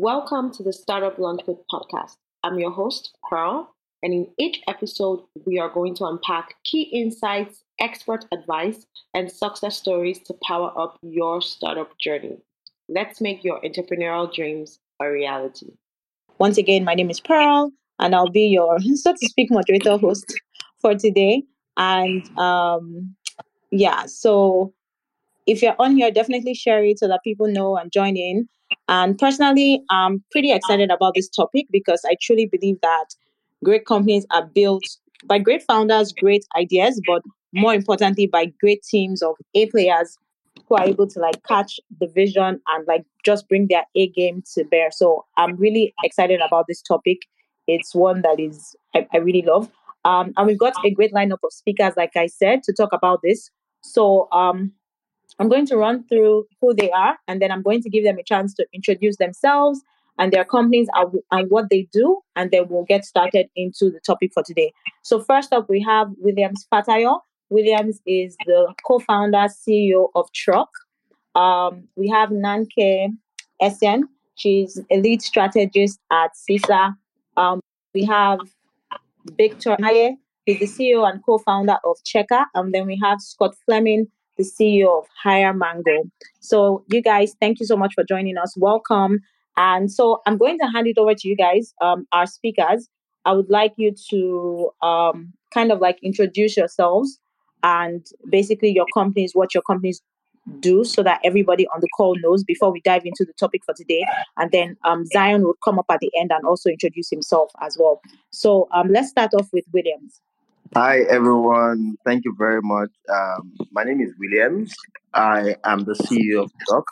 Welcome to the Startup Launchpad podcast. I'm your host, Pearl, and in each episode, we are going to unpack key insights, expert advice, and success stories to power up your startup journey. Let's make your entrepreneurial dreams a reality. Once again, my name is Pearl, and I'll be your, so to speak, moderator host for today. And um, yeah, so if you're on here, definitely share it so that people know and join in. And personally, I'm pretty excited about this topic because I truly believe that great companies are built by great founders, great ideas, but more importantly, by great teams of A players who are able to like catch the vision and like just bring their A game to bear. So I'm really excited about this topic. It's one that is I, I really love. Um, and we've got a great lineup of speakers, like I said, to talk about this. So um, I'm going to run through who they are, and then I'm going to give them a chance to introduce themselves and their companies and what they do, and then we'll get started into the topic for today. So first up, we have Williams Fatayo. Williams is the co-founder, CEO of truQ. Um, we have Nnanke Essien. She's a lead strategist at Sisa. Um, we have Victor Emaye. He's the CEO and co-founder of Chekker. And then we have Scott Fleming, the CEO of HireMango. So, you guys, thank you so much for joining us. Welcome. And so, I'm going to hand it over to you guys, um, our speakers. I would like you to um, kind of like introduce yourselves and basically your companies, what your companies do, so that everybody on the call knows before we dive into the topic for today. And then um, Zion will come up at the end and also introduce himself as well. So um, let's start off with Williams. Hi, everyone. Thank you very much. Um, my name is Williams. I am the CEO of truQ.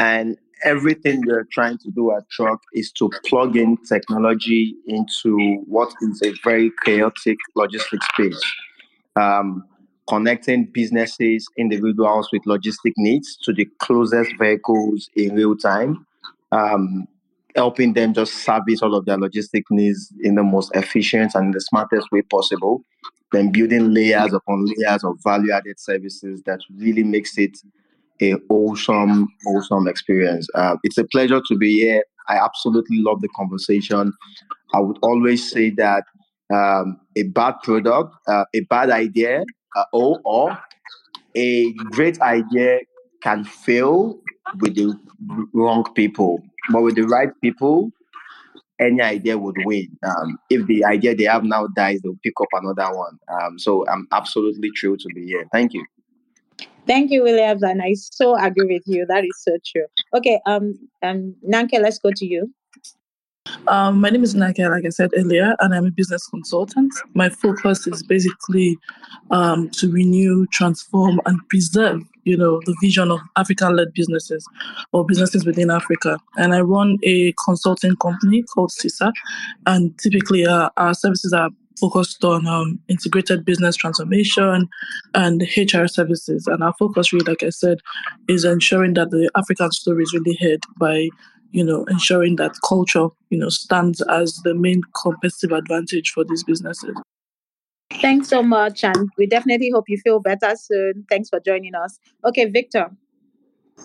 And everything we're trying to do at truQ is to plug in technology into what is a very chaotic logistics space. Um, connecting businesses, individuals with logistic needs to the closest vehicles in real time. Um, helping them just service all of their logistic needs in the most efficient and the smartest way possible. Then building layers upon layers of value added services that really makes it a awesome, awesome experience. Uh, it's a pleasure to be here. I absolutely love the conversation. I would always say that um, a bad product, uh, a bad idea, uh, or, or a great idea can fail with the wrong people. But with the right people, any idea would win. Um, if the idea they have now dies, they'll pick up another one. Um, so I'm absolutely thrilled to be here. Thank you. Thank you, Williams, and I so agree with you. That is so true. Okay, um, um, Nnanke, let's go to you. Um, my name is Nnanke, like I said earlier, and I'm a business consultant. My focus is basically um, to renew, transform, and preserve, you know, the vision of African-led businesses or businesses within Africa. And I run a consulting company called Sisa, and typically uh, our services are focused on um, integrated business transformation and HR services. And our focus, really, like I said, is ensuring that the African story is really heard by you know, ensuring that culture, you know, stands as the main competitive advantage for these businesses. Thanks so much. And we definitely hope you feel better soon. Thanks for joining us. Okay, Victor.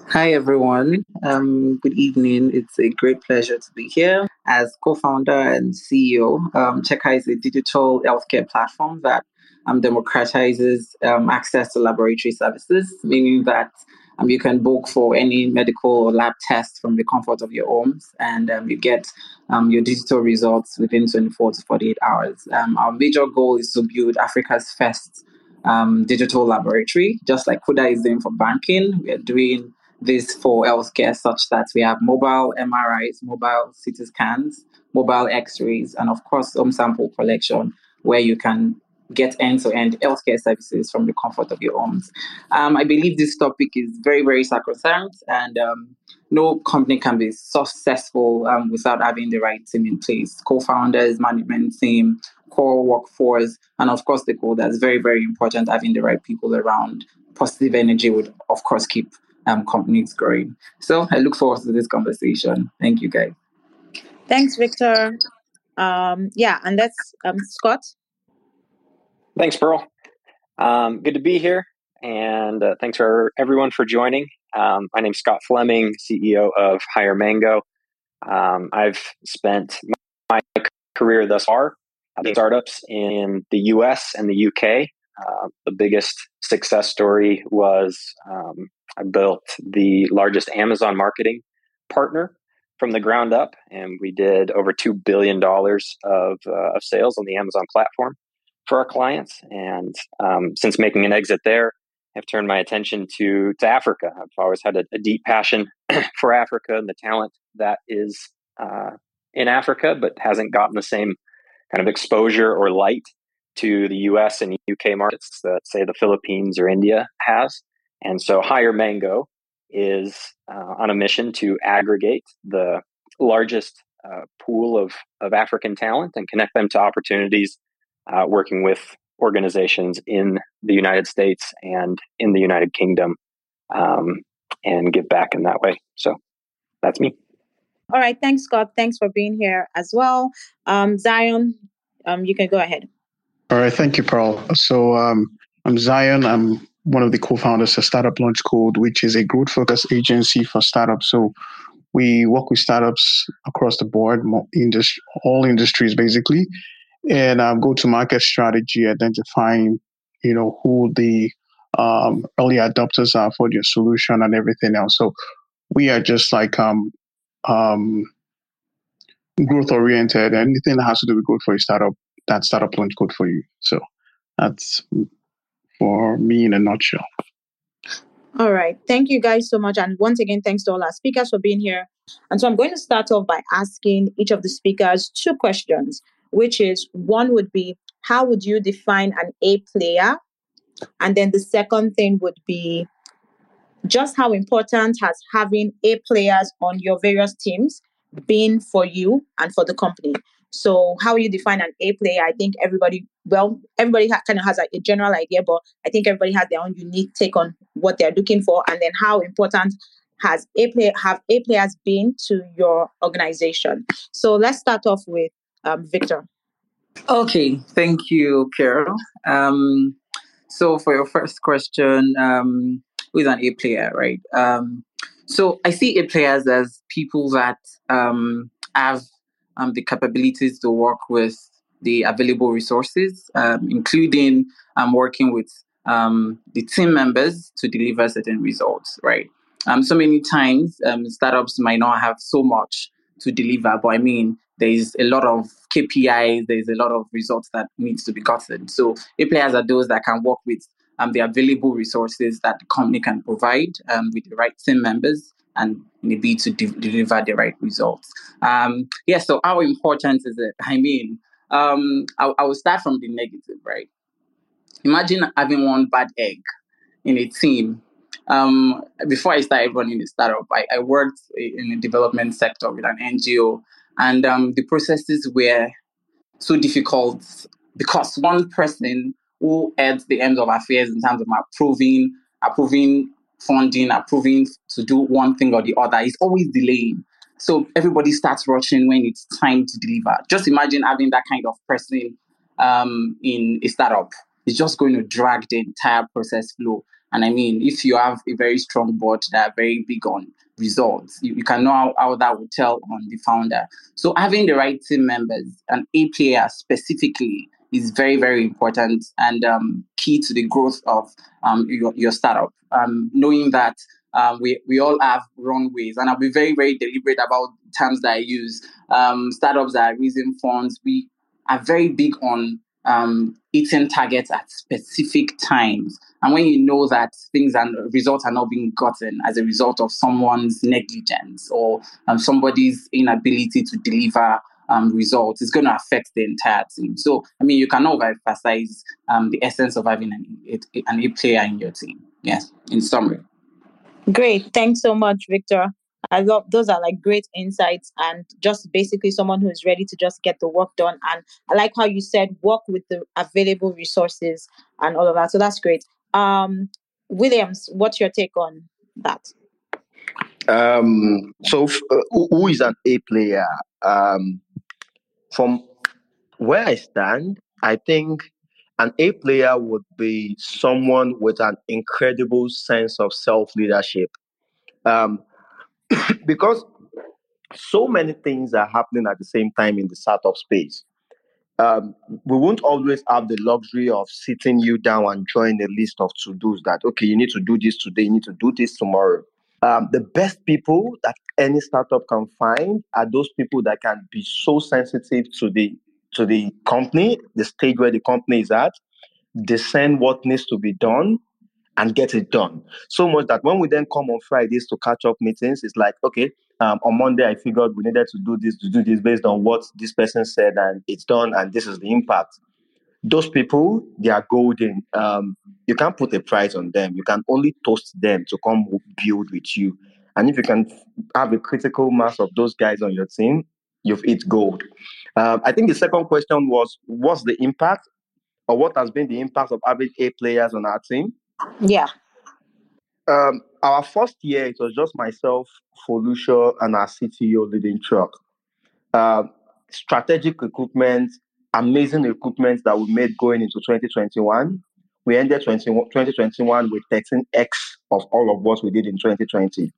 Hi, everyone. Um, good evening. It's a great pleasure to be here. As co founder and CEO, um, Chekker is a digital healthcare platform that um, democratizes um, access to laboratory services, meaning that um, you can book for any medical or lab test from the comfort of your homes, and um, you get um, your digital results within 24 to 48 hours. Um, our major goal is to build Africa's first um, digital laboratory, just like Kuda is doing for banking. We are doing this for healthcare, such that we have mobile MRIs, mobile CT scans, mobile X rays, and of course, home sample collection, where you can get end-to-end healthcare services from the comfort of your homes. Um, I believe this topic is very, very sacrosanct, and um, no company can be successful um, without having the right team in place: co-founders, management team, core workforce, and of course the goal that's very, very important. Having the right people around. Positive energy would, of course, keep um, companies growing. So I look forward to this conversation. Thank you, guys. Thanks, Victor. Um, yeah, and that's um, Scott. Thanks, Pearl. Um, good to be here, and uh, thanks for everyone for joining. Um, my name's Scott Fleming, CEO of HireMango. Um, I've spent my career thus far at startups in the US and the UK. Uh, the biggest success story was um, I built the largest Amazon marketing partner from the ground up, and we did over two billion dollars of, uh, of sales on the Amazon platform for our clients. And um, since making an exit there, I've turned my attention to to Africa. I've always had a, a deep passion for Africa and the talent that is uh, in Africa, but hasn't gotten the same kind of exposure or light to the US and UK markets that, say, the Philippines or India has. And so HireMango is uh, on a mission to aggregate the largest uh, pool of, of African talent and connect them to opportunities uh, working with organizations in the United States and in the United Kingdom um, and give back in that way. So that's me. All right. Thanks, Scott. Thanks for being here as well. Um, Zion, um, you can go ahead. All right. Thank you, Pearl. So um, I'm Zion. I'm one of the co-founders of Startup Launch Code, which is a growth-focused agency for startups. So we work with startups across the board, industry, all industries basically, and um, go-to-market strategy, identifying, you know, who the um, early adopters are for your solution and everything else. So we are just like um, um, growth oriented. Anything that has to do with growth for a startup, that startup launch code for you. So that's for me in a nutshell. All right. Thank you guys so much. And once again, thanks to all our speakers for being here. And so I'm going to start off by asking each of the speakers two questions, which is one would be, how would you define an A player? And then the second thing would be, just how important has having A players on your various teams been for you and for the company? So, how you define an A player? I think everybody, well, everybody ha- kind of has a, a general idea, but I think everybody has their own unique take on what they're looking for, and then how important has A player have A players been to your organization? So, let's start off with um, Victor. Okay, thank you, Carol. Um, so, for your first question, um, with an A player, right? Um, so, I see A players as people that um, have um, the capabilities to work with the available resources, um, including um, working with um, the team members to deliver certain results, right? Um, so many times, um, startups might not have so much to deliver, but I mean, there's a lot of KPIs, there's a lot of results that needs to be gotten. So A players are those that can work with um, the available resources that the company can provide um, with the right team members and maybe to de- deliver the right results. Um, yeah, so how important is it? I mean, um, I, I will start from the negative, right? Imagine having one bad egg in a team. Um, before I started running the startup, I, I worked in the development sector with an NGO, and um, the processes were so difficult because one person who heads the ends of affairs in terms of approving approving funding, approving to do one thing or the other is always delaying. So everybody starts rushing when it's time to deliver. Just imagine having that kind of person um, in a startup. It's just going to drag the entire process flow. And I mean, if you have a very strong board that are very big on results, you, you can know how, how, that will tell on the founder. So having the right team members and A player specifically is very, very important and um, key to the growth of um, your, your startup. Um, knowing that um, we, we all have runways, and I'll be very, very deliberate about terms that I use. Um, startups that are raising funds, we are very big on um, hitting targets at specific times. And when you know that things and results are not being gotten as a result of someone's negligence or um, somebody's inability to deliver um, results, it's going to affect the entire team. So, I mean, you cannot emphasize um, the essence of having an, an A player in your team. Yes, in summary. Great. Thanks so much, Victor. I love those are like great insights and just basically someone who is ready to just get the work done. And I like how you said work with the available resources and all of that. So that's great. Um, Williams, what's your take on that? Um, so, uh, who is an A player? Um, from where I stand, I think an A player would be someone with an incredible sense of self leadership. Um, because so many things are happening at the same time in the startup space. Um, we won't always have the luxury of sitting you down and drawing a list of to dos that, okay, you need to do this today, you need to do this tomorrow. Um, the best people that any startup can find are those people that can be so sensitive to the to the company, the stage where the company is at, discern what needs to be done, and get it done. So much that when we then come on Fridays to catch up meetings, it's like, okay, um, on Monday I figured we needed to do this, to do this based on what this person said, and it's done, and this is the impact. Those people, they are golden. Um, you can't put a price on them. You can only toast them to come build with you. And if you can have a critical mass of those guys on your team, you've hit gold. Um, I think the second question was, what's the impact, or what has been the impact of having A players on our team? Yeah. Um, our first year, it was just myself, Folusha, and our CTO leading truQ. Uh, strategic equipment, amazing equipment that we made going into 2021. We ended 20, 2021 with 13x of all of what we did in 2020.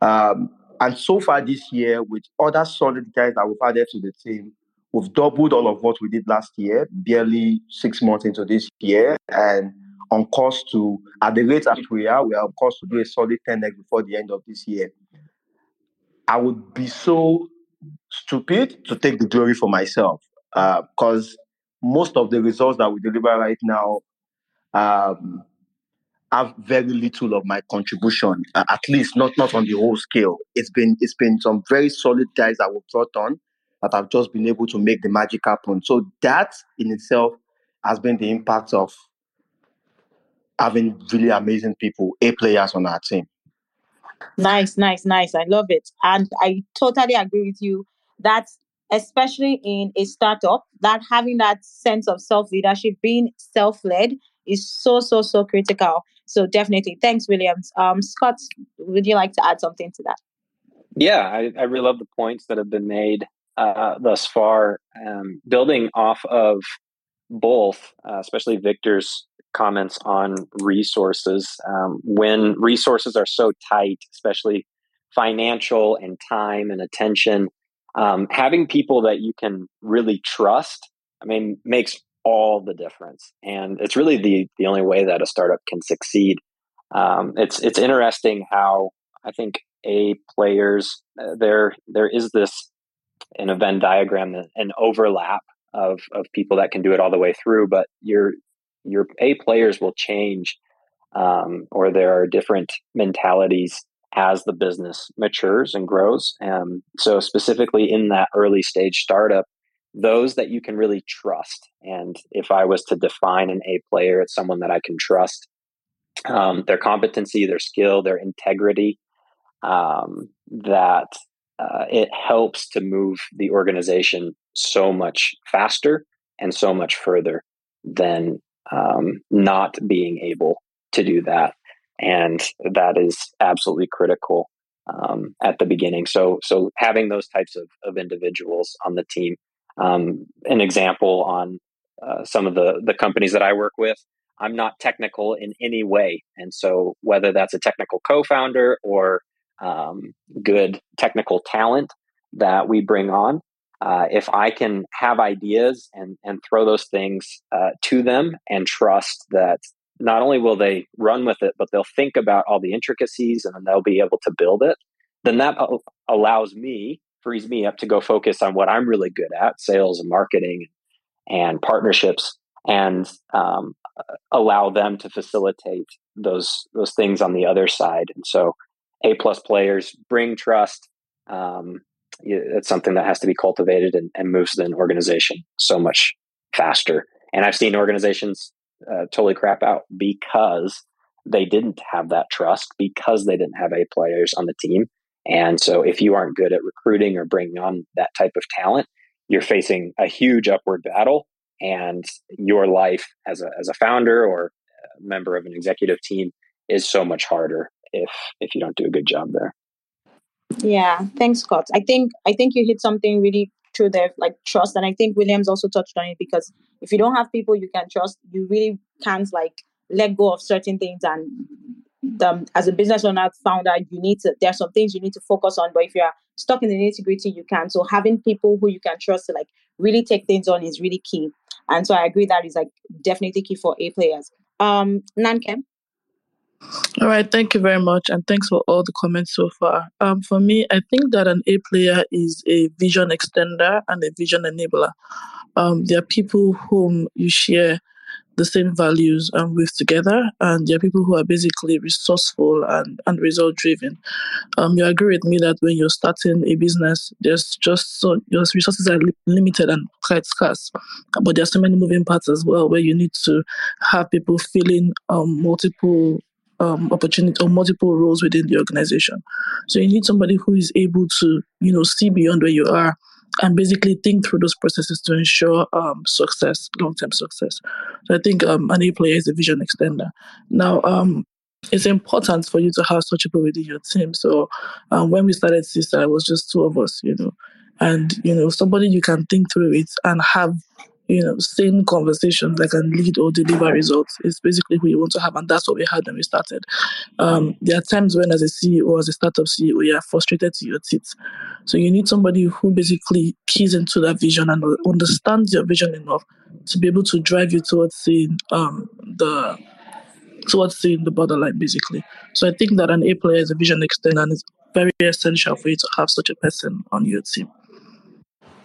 Um, and so far this year, with other solid guys that we've added to the team, we've doubled all of what we did last year, barely six months into this year. And on course to, at the rate at which we are, we are on course to do a solid 10x before the end of this year. I would be so stupid to take the glory for myself because uh, most of the results that we deliver right now um, have very little of my contribution, uh, at least not not on the whole scale. It's been it's been some very solid guys that were brought on that have just been able to make the magic happen. So that in itself has been the impact of having really amazing people, A players on our team. Nice, nice, nice. I love it. And I totally agree with you that especially in a startup, that having that sense of self-leadership, being self-led is so, so, so critical. So definitely. Thanks, Williams. Um, Scott, would you like to add something to that? Yeah, I, I really love the points that have been made uh, thus far. Um, building off of both, uh, especially Victor's comments on resources. Um, when resources are so tight, especially financial and time and attention, um, having people that you can really trust, I mean, makes all the difference. And it's really the the only way that a startup can succeed. Um, it's it's interesting how I think a players uh, there there is this in a Venn diagram an overlap of of people that can do it all the way through, but your your A players will change, um, or there are different mentalities as the business matures and grows. Um, so specifically in that early stage startup, those that you can really trust. And if I was to define an A player, it's someone that I can trust. Um, their competency, their skill, their integrity, um, that uh, it helps to move the organization so much faster and so much further than um, not being able to do that. And that is absolutely critical um, at the beginning. So, so having those types of, of individuals on the team. Um, an example on uh, some of the the companies that I work with, I'm not technical in any way, and so whether that's a technical co-founder or um, good technical talent that we bring on. Uh, if I can have ideas and, and throw those things uh, to them and trust that not only will they run with it, but they'll think about all the intricacies and then they'll be able to build it, then that allows me, frees me up to go focus on what I'm really good at sales and marketing and partnerships and um, allow them to facilitate those those things on the other side. And so a plus players bring trust. Um, it's something that has to be cultivated and, and moves an organization so much faster. And I've seen organizations uh, totally crap out because they didn't have that trust because they didn't have A players on the team. And so, if you aren't good at recruiting or bringing on that type of talent, you're facing a huge upward battle, and your life as a as a founder or a member of an executive team is so much harder if if you don't do a good job there. Yeah, thanks, Scott. I think I think you hit something really true there, like trust, and I think Williams also touched on it because if you don't have people you can trust, you really can't like let go of certain things and the, as a business owner founder you need to there are some things you need to focus on but if you're stuck in the nitty gritty you can so having people who you can trust to like really take things on is really key. And so i agree that is like definitely key for a players. Um nankem all right, thank you very much, and thanks for all the comments so far. Um, for me, I think that an A player is a vision extender and a vision enabler. Um, there are people whom you share the same values and with together, and there are people who are basically resourceful and, and result driven. Um, you agree with me that when you're starting a business, there's just so your resources are li- limited and quite scarce, but there are so many moving parts as well where you need to have people filling um, multiple um, opportunity or multiple roles within the organization. So you need somebody who is able to, you know, see beyond where you are and basically think through those processes to ensure um, success, long-term success. So I think um, an A player is a vision extender. Now, um, it's important for you to have such people within your team. So um, when we started Sisa, it was just two of us, you know, and you know somebody you can think through it and have you know, same conversations that can lead or deliver results is basically who you want to have. And that's what we had when we started. Um, there are times when, as a CEO, as a startup CEO, you are frustrated to your teeth. So you need somebody who basically keys into that vision and understands your vision enough to be able to drive you towards seeing um, the towards seeing the borderline, basically. So I think that an A player is a vision extender and it's very essential for you to have such a person on your team.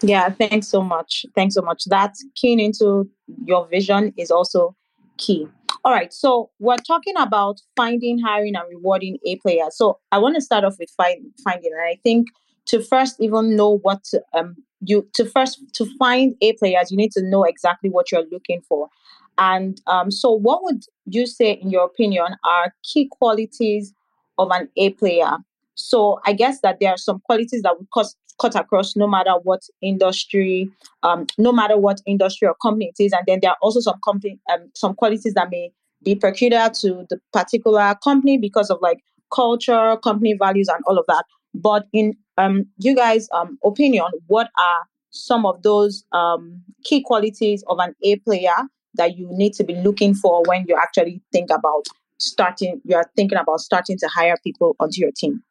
Yeah, thanks so much. Thanks so much. That keying into your vision is also key. All right, so we're talking about finding, hiring, and rewarding A players. So I want to start off with find, finding, and I think to first even know what to, um you to first to find A players, you need to know exactly what you're looking for. And um, so, what would you say, in your opinion, are key qualities of an A player? So I guess that there are some qualities that would cause cut across no matter what industry, um, no matter what industry or company it is. And then there are also some company, um, some qualities that may be peculiar to the particular company because of like culture, company values, and all of that. But in um, you guys' um, opinion, what are some of those um, key qualities of an A player that you need to be looking for when you actually think about starting? You are thinking about starting to hire people onto your team.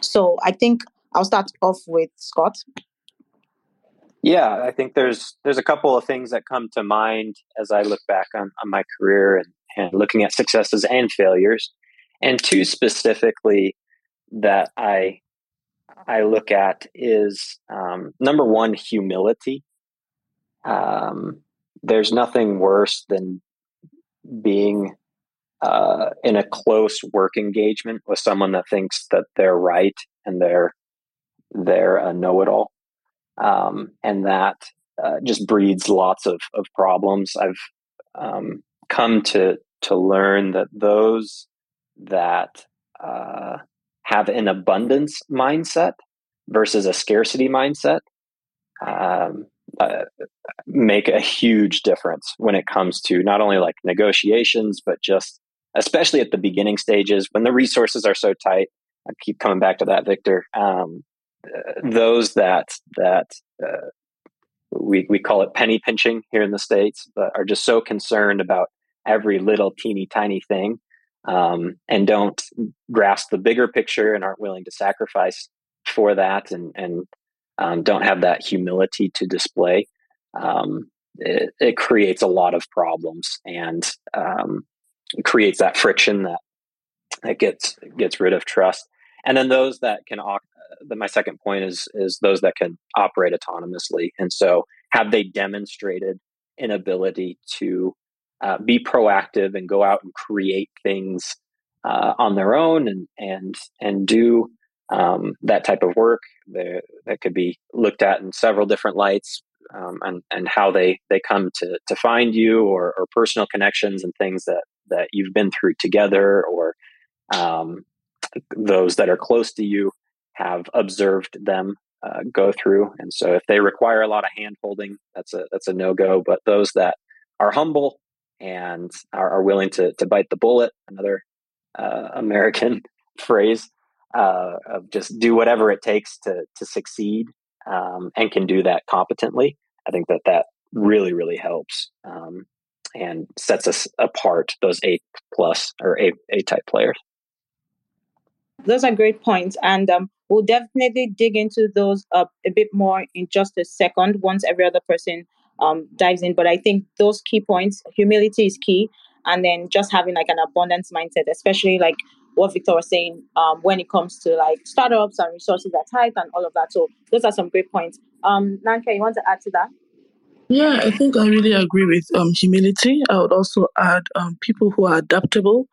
So I think I'll start off with Scott. Yeah, I think there's there's a couple of things that come to mind as I look back on, on my career and, and looking at successes and failures. And two specifically that I I look at is um, number one, humility. Um, there's nothing worse than being uh, in a close work engagement with someone that thinks that they're right and they're they're a know-it-all, um, and that uh, just breeds lots of of problems. I've um, come to to learn that those that uh, have an abundance mindset versus a scarcity mindset um, uh, make a huge difference when it comes to not only like negotiations, but just especially at the beginning stages when the resources are so tight. I keep coming back to that, Victor. Um, those that that uh, we we call it penny pinching here in the states, but are just so concerned about every little teeny tiny thing, um, and don't grasp the bigger picture and aren't willing to sacrifice for that, and and um, don't have that humility to display. Um, it, it, creates a lot of problems and um, creates that friction that that gets gets rid of trust. And then those that can my second point is is those that can operate autonomously. And so, have they demonstrated an ability to uh, be proactive and go out and create things uh, on their own and and and do um, that type of work that could be looked at in several different lights um, and and how they they come to to find you or, or personal connections and things that that you've been through together or um, those that are close to you have observed them uh, go through. And so if they require a lot of hand holding, that's a that's a no go. But those that are humble and are, are willing to to bite the bullet, another uh, American phrase, uh, of just do whatever it takes to to succeed um, and can do that competently. I think that that really really helps. Um, and sets us apart, those A plus or A, A type players. Those are great points. And um, we'll definitely dig into those a bit more in just a second once every other person um, dives in. But I think those key points, humility is key. And then just having like an abundance mindset, especially like what Victor was saying um, when it comes to like startups and resources that tight and all of that. So those are some great points. Um, Nnanke, you want to add to that? Yeah, I think I really agree with um, humility. I would also add um, people who are adaptable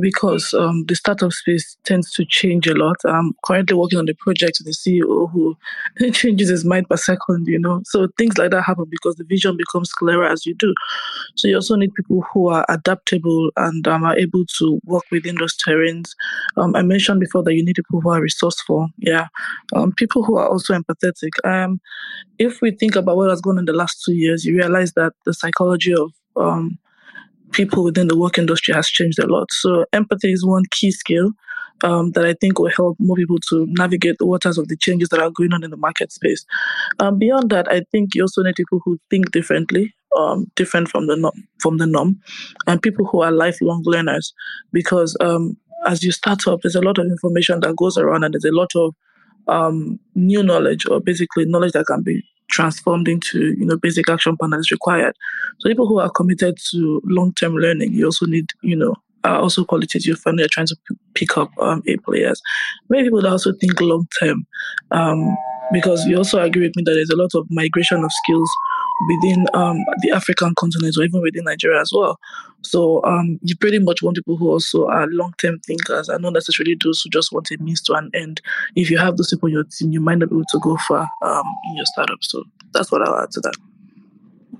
because um, the startup space tends to change a lot. I'm currently working on the project with the CEO who changes his mind per second, you know. So things like that happen because the vision becomes clearer as you do. So you also need people who are adaptable and um, are able to work within those terrains. Um, I mentioned before that you need people who are resourceful. Yeah. Um, people who are also empathetic. Um, if we think about what has gone in the last two years, you realize that the psychology of um, people within the work industry has changed a lot. So empathy is one key skill um, that I think will help more people to navigate the waters of the changes that are going on in the market space. Um, beyond that, I think you also need people who think differently, um, different from the norm, from the norm, and people who are lifelong learners. Because um, as you start up, there's a lot of information that goes around, and there's a lot of um, new knowledge, or basically knowledge that can be transformed into you know basic action plan is required. So people who are committed to long term learning, you also need you know are also qualitative when you're trying to p- pick up um, A players. Many people also think long term um, because you also agree with me that there's a lot of migration of skills within um, the African continent or even within Nigeria as well. So um, you pretty much want people who also are long-term thinkers and not necessarily those who just want a means to an end. If you have those people on your team, you might not be able to go far um, in your startup. So that's what I'll add to that.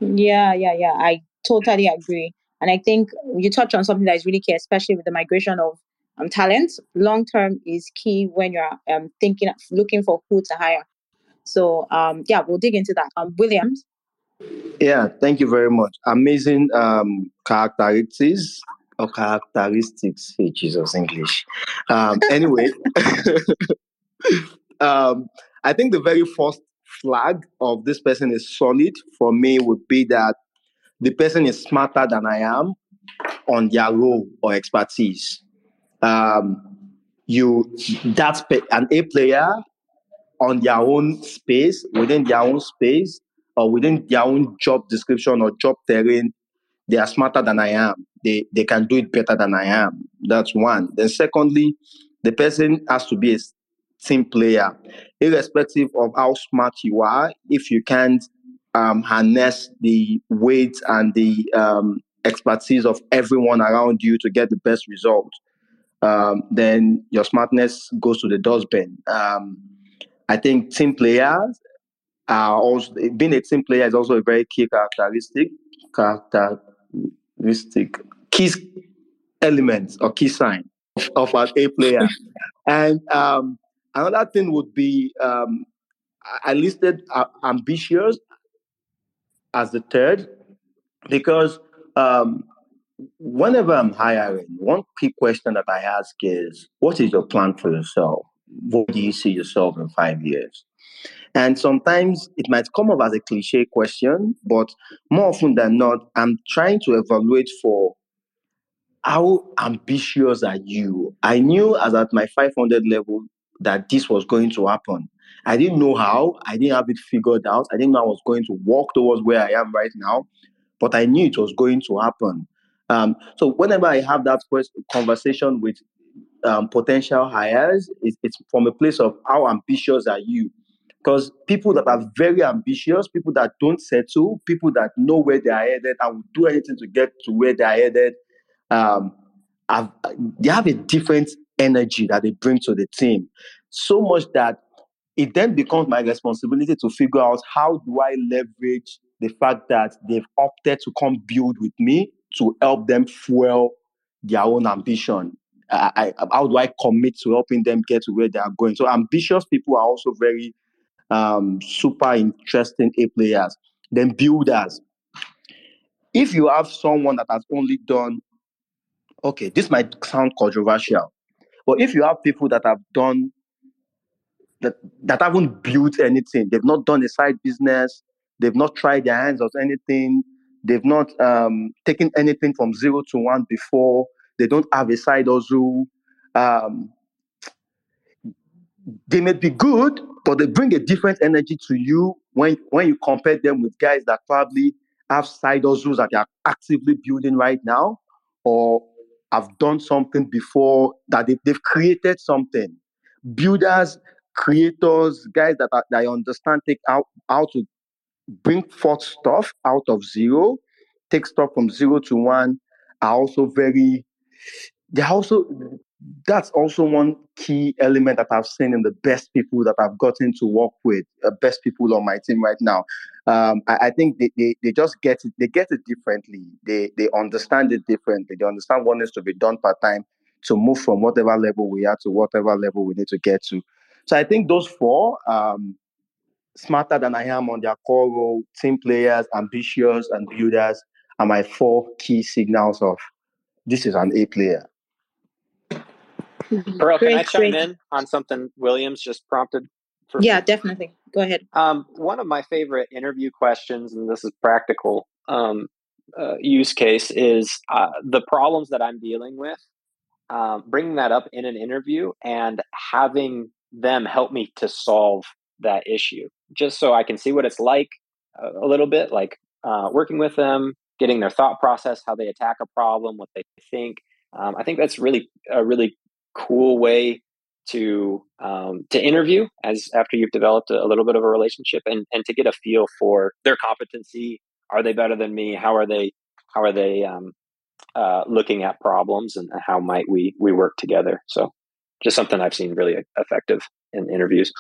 Yeah, yeah, yeah. I totally agree. And I think you touch on something that is really key, especially with the migration of um, talent. Long term is key when you're um, thinking, looking for who to hire. So um, yeah, we'll dig into that. Um, Williams. Yeah, thank you very much. Amazing um, characteristics or characteristics. Hey, Jesus, English. Um, anyway, um, I think the very first flag of this person is solid for me would be that the person is smarter than I am on their role or expertise. Um, you that's an A player on their own space within their own space or within their own job description or job terrain, they are smarter than I am. They they can do it better than I am. That's one. Then secondly, the person has to be a team player, irrespective of how smart you are. If you can't um, harness the weight and the um, expertise of everyone around you to get the best result, um, then your smartness goes to the dustbin. Um, I think team players are also being a team player is also a very key characteristic characteristic key element or key sign of, of an A player. and um, another thing would be um, I listed uh, ambitious as the third because um, whenever I'm hiring, one key question that I ask is, "What is your plan for yourself? What do you see yourself in five years?" And sometimes it might come up as a cliche question, but more often than not, I'm trying to evaluate for how ambitious are you? I knew as at my 500 level that this was going to happen. I didn't know how, I didn't have it figured out, I didn't know I was going to walk towards where I am right now, but I knew it was going to happen. Um, so whenever I have that conversation with um, potential hires, it's, it's from a place of how ambitious are you? Because people that are very ambitious, people that don't settle, people that know where they are headed and will do anything to get to where they are headed, um, have, they have a different energy that they bring to the team. So much that it then becomes my responsibility to figure out how do I leverage the fact that they've opted to come build with me to help them fuel their own ambition. I, I, how do I commit to helping them get to where they are going? So ambitious people are also very um, super interesting A players, then builders. If you have someone that has only done, okay, this might sound controversial, but if you have people that have done that that haven't built anything, they've not done a side business, they've not tried their hands on anything, They've not um, taken anything from zero to one before. They don't have a side hustle. Um, they may be good, but they bring a different energy to you when when you compare them with guys that probably have side hustles that they are actively building right now, or have done something before that they, they've created something. Builders, creators, guys that, that understand take out how to bring forth stuff out of zero, take stuff from zero to one, are also very. They're also that's also one key element that I've seen in the best people that I've gotten to work with, uh, best people on my team right now. Um, I, I, think they, they, they just get it, they get it differently. They, they understand it differently. They understand what needs to be done part time to move from whatever level we are to whatever level we need to get to. So I think those four, um, smarter than I am on their core role, team players, ambitious and builders, are my four key signals of this is an A player. Mm-hmm. Pearl, can I chime great. in on something Williams just prompted? For yeah, me? definitely. Go ahead. Um, one of my favorite interview questions, and this is practical um, uh, use case, is uh, the problems that I'm dealing with. Um, bringing that up in an interview and having them help me to solve that issue, just so I can see what it's like a, uh, a little bit, like uh, working with them, getting their thought process, how they attack a problem, what they think. Um, I think that's really a really cool way to um, to interview as after you've developed a, a, little bit of a relationship and and to get a feel for their competency. Are they better than me? How are they how are they um, uh, looking at problems and how might we we work together? So just something i've seen really effective in interviews.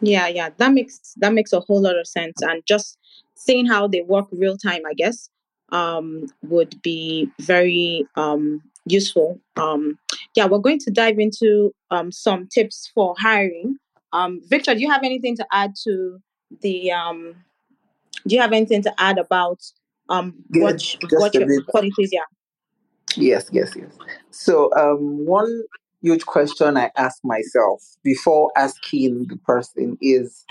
Yeah yeah that makes that makes a whole lot of sense and just seeing how they work real time i guess um, would be very um, useful. Um, yeah, we're going to dive into um, some tips for hiring. Um, Victor, do you have anything to add to the? Um, do you have anything to add about um, what what your qualities? Yeah. Yes, yes, yes. So um, one huge question I ask myself before asking the person is,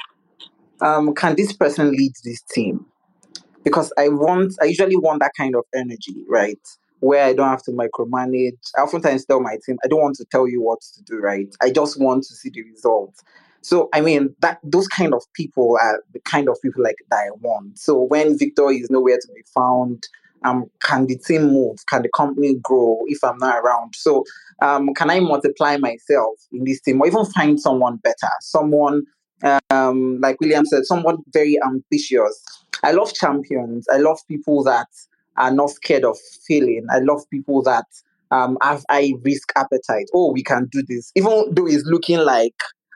um, can this person lead this team? Because I want, I usually want that kind of energy, right? Where I don't have to micromanage. I oftentimes tell my team, I don't want to tell you what to do, right? I just want to see the results. So I mean that those kind of people are the kind of people like that I want. So when Victor is nowhere to be found, um, can the team move? Can the company grow if I'm not around? So um, can I multiply myself in this team or even find someone better? Someone um, like William said, someone very ambitious. I love champions. I love people that are not scared of failing. I love people that um, have high risk appetite. Oh, we can do this, even though it's looking like,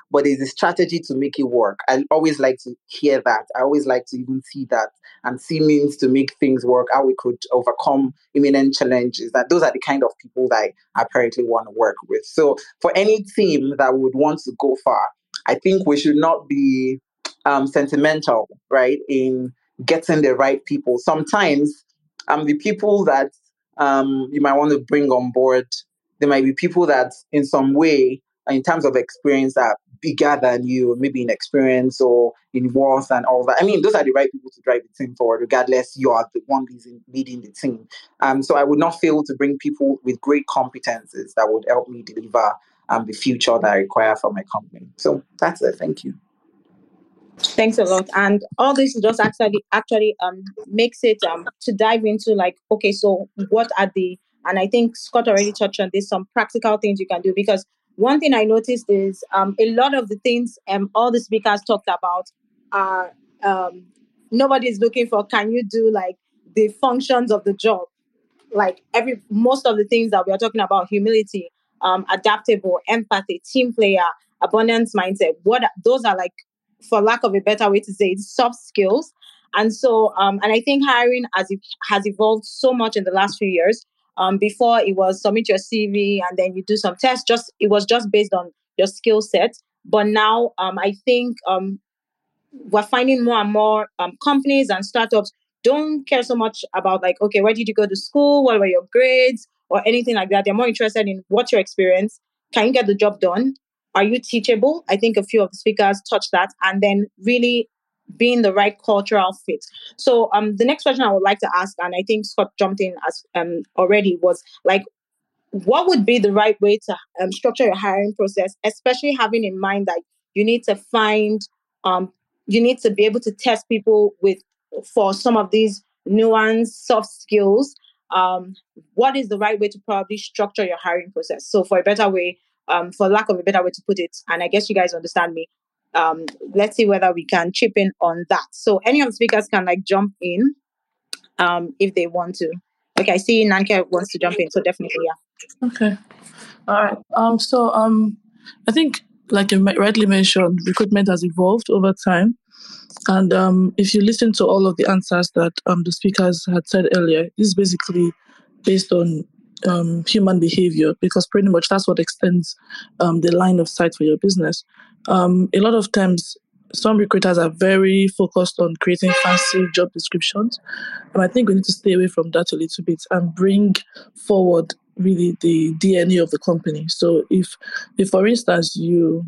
but there's a strategy to make it work. I always like to hear that. I always like to even see that and see means to make things work. How we could overcome imminent challenges. That those are the kind of people that I apparently want to work with. So for any team that would want to go far, I think we should not be um, sentimental, right? In getting the right people. Sometimes um, the people that um, you might want to bring on board, there might be people that, in some way, in terms of experience, are bigger than you, maybe in experience or in worth and all that. I mean, those are the right people to drive the team forward, regardless you are the one leading, the team. Um, so I would not fail to bring people with great competences that would help me deliver um, the future that I require for my company. So that's it. Thank you. Thanks a lot. And all this just actually actually um makes it um to dive into like, okay, so what are the and I think Scott already touched on this, some practical things you can do because one thing I noticed is um a lot of the things um all the speakers talked about are um nobody's looking for can you do like the functions of the job like every most of the things that we are talking about humility um adaptable empathy team player abundance mindset what those are like for lack of a better way to say it, soft skills. And so, um, and I think hiring has has evolved so much in the last few years. Um, before it was submit your CV and then you do some tests. Just it was just based on your skill set. But now, um, I think um, we're finding more and more um, companies and startups don't care so much about like, okay, where did you go to school? What were your grades? Or anything like that. They're more interested in what's your experience. Can you get the job done? Are you teachable? I think a few of the speakers touched that. And then really being the right cultural fit. So um the next question I would like to ask, and I think Scott jumped in as um already was like what would be the right way to um, structure your hiring process, especially having in mind that you need to find, um, you need to be able to test people with for some of these nuanced soft skills. Um, what is the right way to probably structure your hiring process? So, for a better way, um, for lack of a better way to put it, and I guess you guys understand me. Um, let's see whether we can chip in on that. So, any of the speakers can like jump in um, if they want to. Okay, I see Nnanke wants to jump in, so definitely, yeah. Okay. All right. Um. So um, I think like you rightly mentioned, recruitment has evolved over time, and um, if you listen to all of the answers that um the speakers had said earlier, this is basically based on um, human behavior because pretty much that's what extends um, the line of sight for your business. Um, a lot of times, some recruiters are very focused on creating fancy job descriptions. And I think we need to stay away from that a little bit and bring forward really the DNA of the company. So if if for instance you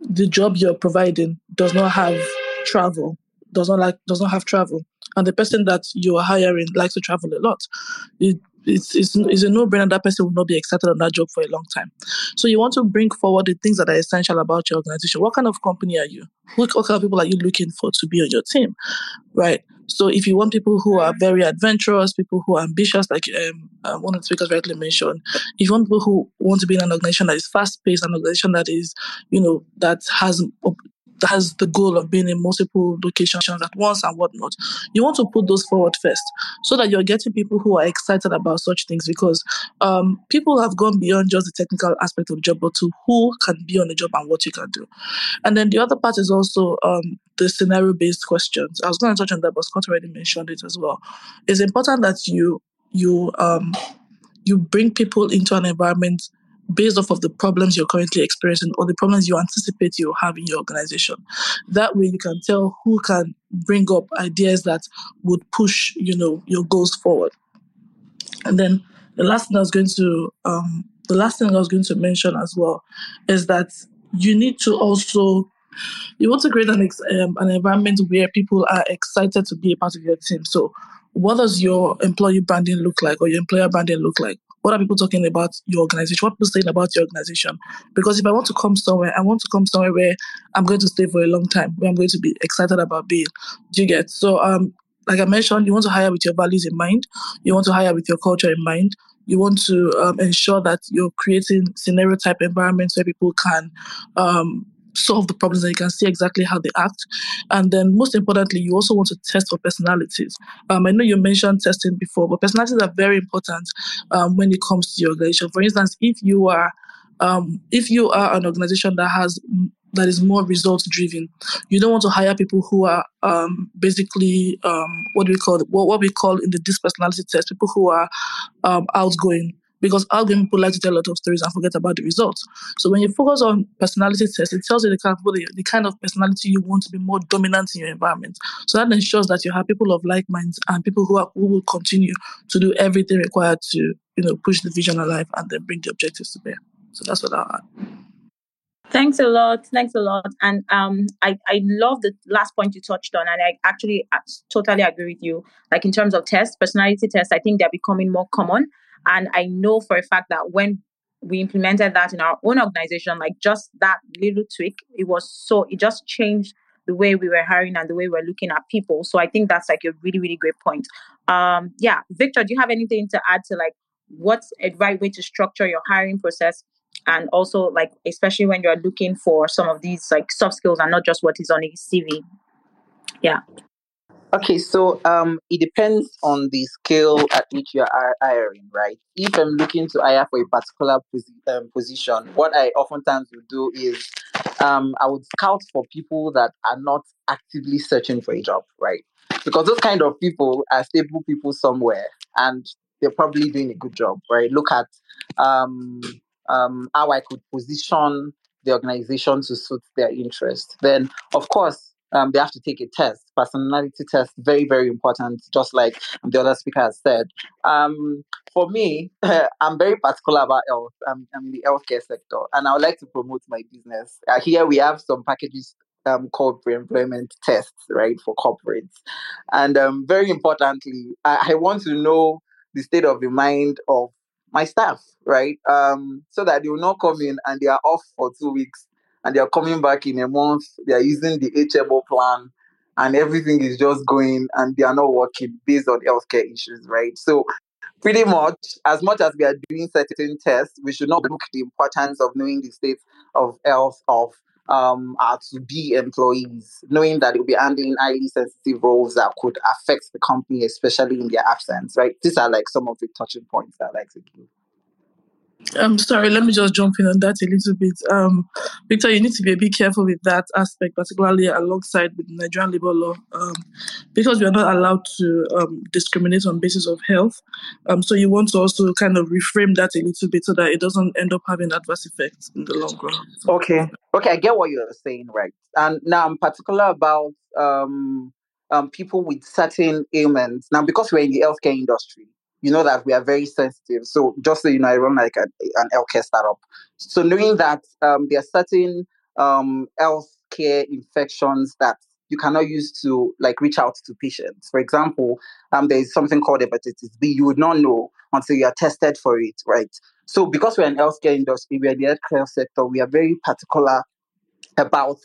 the job you're providing does not have travel, does not like does not have travel, and the person that you are hiring likes to travel a lot, it it's, it's, it's a no-brainer that person will not be excited on that job for a long time. So you want to bring forward the things that are essential about your organization. What kind of company are you? What, kind of people are you looking for to be on your team, right? So if you want people who are very adventurous, people who are ambitious, like um, uh, one of the speakers rightly mentioned, if you want people who want to be in an organization that is fast-paced, an organization that is, you know, that has has the goal of being in multiple locations at once and whatnot. You want to put those forward first so that you're getting people who are excited about such things because um, people have gone beyond just the technical aspect of the job, but to who can be on the job and what you can do. And then the other part is also um, the scenario based questions. I was going to touch on that, but Scott already mentioned it as well. It's important that you you um, you bring people into an environment based off of the problems you're currently experiencing or the problems you anticipate you'll have in your organization. That way you can tell who can bring up ideas that would push, you know, your goals forward. And then the last thing I was going to um, the last thing I was going to mention as well is that you need to also you want to create an um, an environment where people are excited to be a part of your team. So, what does your employee branding look like, or your employer branding look like? What are people talking about your organization? What people saying about your organization? Because if I want to come somewhere, I want to come somewhere where I'm going to stay for a long time, where I'm going to be excited about being. Do you get? So, um, like I mentioned, you want to hire with your values in mind. You want to hire with your culture in mind. You want to um, ensure that you're creating scenario type environments where people can um, solve the problems and you can see exactly how they act. And then, most importantly, you also want to test for personalities. Um, I know you mentioned testing before, but personalities are very important um, when it comes to your organization. For instance, if you are um, if you are an organization that has that is more results driven, you don't want to hire people who are um, basically um, what do we call? What, what we call in the DISC personality test, people who are um, outgoing because outgoing people like to tell a lot of stories and forget about the results. So when you focus on personality tests, it tells you the kind of the, kind of personality you want to be more dominant in your environment. So that ensures that you have people of like minds and people who are who will continue to do everything required to you know push the vision alive and then bring the objectives to bear. So that's what I'll add. Thanks a lot. Thanks a lot. And um, I, I love the last point you touched on. And I actually totally agree with you. Like in terms of tests, personality tests, I think they're becoming more common. And I know for a fact that when we implemented that in our own organization, like just that little tweak, it was so, it just changed the way we were hiring and the way we are looking at people. So I think that's like a really, really great point. Um, yeah, Victor, do you have anything to add to like what's a right way to structure your hiring process? And also, like, especially when you're looking for some of these like soft skills and not just what is on a CV. Yeah. Okay, so um, it depends on the scale at which you are hiring, right? If I'm looking to hire for a particular posi- um, position, what I oftentimes would do is um, I would scout for people that are not actively searching for a job, right? Because those kind of people are stable people somewhere, and they're probably doing a good job, right? Look at um, um, how I could position the organization to suit their interest. Then, of course, um, they have to take a test, personality test, very, very important, just like the other speaker has said. Um, for me, I'm very particular about health. I'm, I'm, in the healthcare sector, and I would like to promote my business. Uh, here we have some packages um, called pre-employment tests, right, for corporates. And um, very importantly, I, I want to know the state of the mind of my staff, right? Um, so that they will not come in and they are off for two weeks and they are coming back in a month. They are using the HMO plan and everything is just going and they are not working based on healthcare issues, right? So pretty much as much as we are doing certain tests, we should not look the importance of knowing the state of health of um, our to be employees, knowing that they'll be handling highly sensitive roles that could affect the company, especially in their absence, right? These are like some of the touching points that I like to give. I'm sorry, let me just jump in on that a little bit. Um, Victor, you need to be a bit careful with that aspect, particularly alongside with Nigerian labor law, um, because we are not allowed to um, discriminate on basis of health. Um, so you want to also kind of reframe that a little bit so that it doesn't end up having adverse effects in the long run. Okay, okay, I get what you're saying, right? And now I'm particular about um, um, people with certain ailments. Now, because we're in the healthcare industry, you know that we are very sensitive. So just so you know, I run like a, an healthcare startup. So knowing that um, there are certain um, healthcare infections that you cannot use to like reach out to patients. For example, um, there is something called hepatitis B. You would not know until you are tested for it, right? So because we're in healthcare industry, we're in the healthcare sector, we are very particular about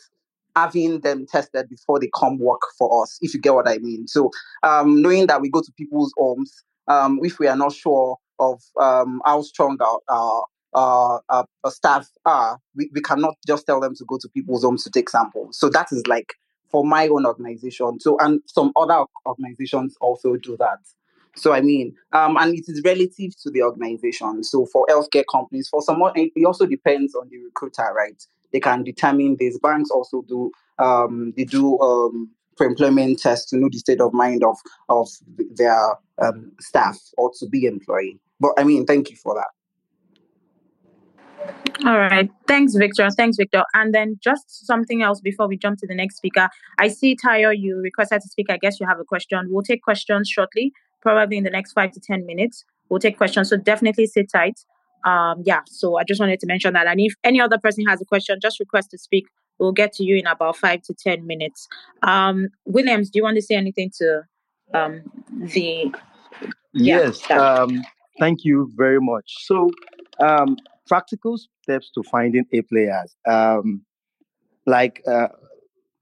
having them tested before they come work for us, if you get what I mean. So um, knowing that we go to people's homes, um, if we are not sure of um, how strong our, our, staff are, we, we cannot just tell them to go to people's homes to take samples. So that is like for my own organization. So and some other organizations also do that. So I mean, um, and it is relative to the organization. So for healthcare companies, for some, it also depends on the recruiter, right? They can determine these banks also do um, they do um, for employment tests to know the state of mind of of their um, staff or to be employee. But I mean, thank you for that. All right. Thanks, Victor. Thanks, Victor. And then just something else before we jump to the next speaker. I see, Tayo, you requested to speak. I guess you have a question. We'll take questions shortly, probably in the next five to 10 minutes. We'll take questions. So definitely sit tight. Um, yeah, so I just wanted to mention that. And if any other person has a question, just request to speak We'll get to you in about five to 10 minutes. Um, Williams, do you want to say anything to um, the. Yeah, yes, um, thank you very much. So, um, practical steps to finding A players. Um, like, uh,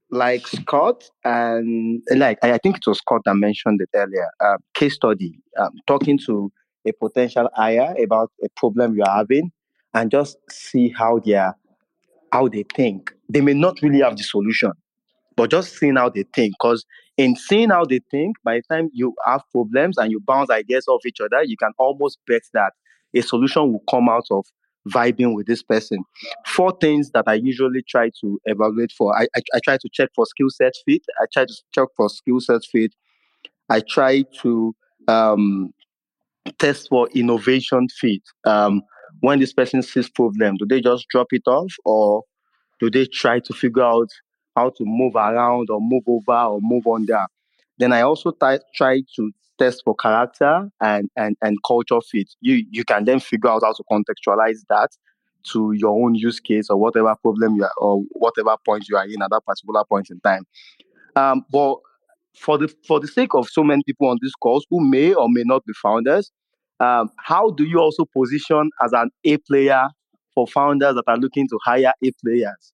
like Scott and like I think it was Scott that mentioned it earlier. Uh, case study, um, talking to a potential hire about a problem you are having, and just see how they are how they think. They may not really have the solution, but just seeing how they think. Because in seeing how they think, by the time you have problems and you bounce ideas off each other, you can almost bet that a solution will come out of vibing with this person. Four things that I usually try to evaluate for. I, I, I try to check for skill set fit. I try to check for skill set fit. I try to um, test for innovation fit. Um, when this person sees problem, do they just drop it off or do they try to figure out how to move around or move over or move there? Then I also t- try to test for character and, and, and culture fit. You you can then figure out how to contextualize that to your own use case or whatever problem you are or whatever point you are in at that particular point in time. Um, but for the for the sake of so many people on this course who may or may not be founders, um, how do you also position as an A player for founders that are looking to hire A players?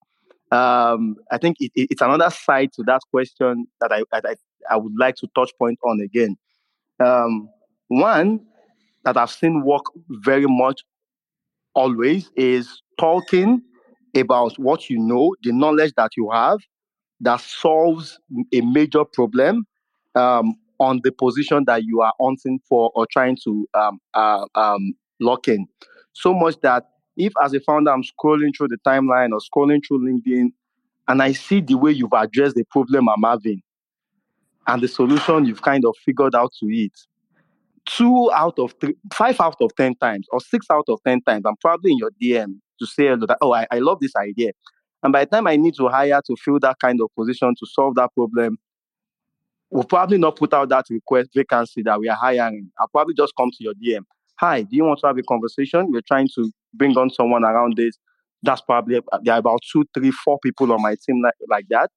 Um, I think it, it, it's another side to that question that I, I, I would like to touch point on again. Um, one that I've seen work very much always is talking about what you know, the knowledge that you have that solves a major problem um, on the position that you are hunting for or trying to um, uh, um, lock in. So much that if, as a founder, I'm scrolling through the timeline or scrolling through LinkedIn, and I see the way you've addressed the problem I'm having and the solution you've kind of figured out to it, two out of three, five out of 10 times, or six out of 10 times, I'm probably in your DM to say, oh, I, I love this idea. And by the time I need to hire to fill that kind of position to solve that problem, we'll probably not put out that request vacancy that we are hiring. I'll probably just come to your DM. Hi, do you want to have a conversation? We're trying to bring on someone around this that's probably there are about two, three, four people on my team like, like that.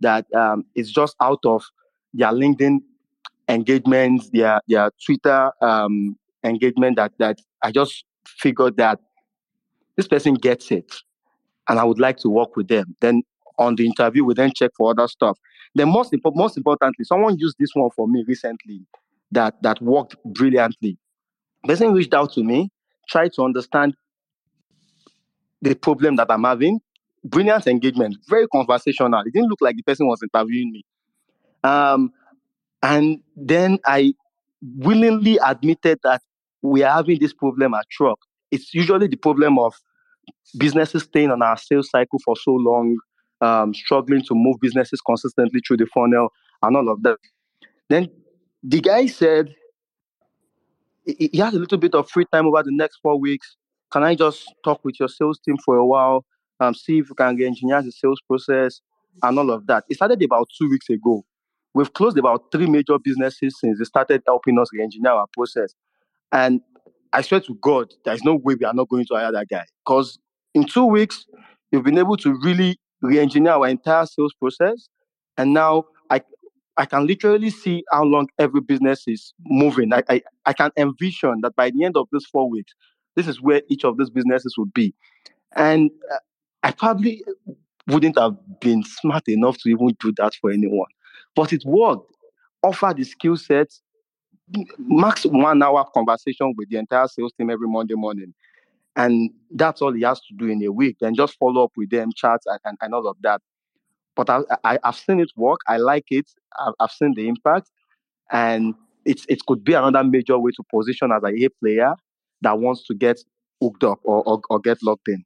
That um, it's just out of their LinkedIn engagements, their their Twitter um, engagement that that I just figured that this person gets it, and I would like to work with them. Then on the interview, we then check for other stuff. Then most impo- most importantly, someone used this one for me recently that that worked brilliantly. Person reached out to me, tried to understand the problem that I'm having. Brilliant engagement, very conversational. It didn't look like the person was interviewing me. Um, and then I willingly admitted that we are having this problem at truQ. It's usually the problem of businesses staying on our sales cycle for so long, um, struggling to move businesses consistently through the funnel and all of that. Then the guy said he has a little bit of free time over the next four weeks. Can I just talk with your sales team for a while, um, see if we can get engineer the sales process and all of that? It started about two weeks ago. We've closed about three major businesses since they started helping us re-engineer our process. And I swear to God, there's no way we are not going to hire that guy. Because in two weeks, we've been able to really re-engineer our entire sales process. And now I can literally see how long every business is moving. I, I, I can envision that by the end of these four weeks, this is where each of these businesses would be. And uh, I probably wouldn't have been smart enough to even do that for anyone. But it worked. Offer the skill sets, max one hour conversation with the entire sales team every Monday morning. And that's all he has to do in a week. And just follow up with them, chat, and, and, and all of that. But I, I, have seen it work. I like it. I've, I've seen the impact. And it's, it could be another major way to position as a A player that wants to get hooked up or, or, or get locked in.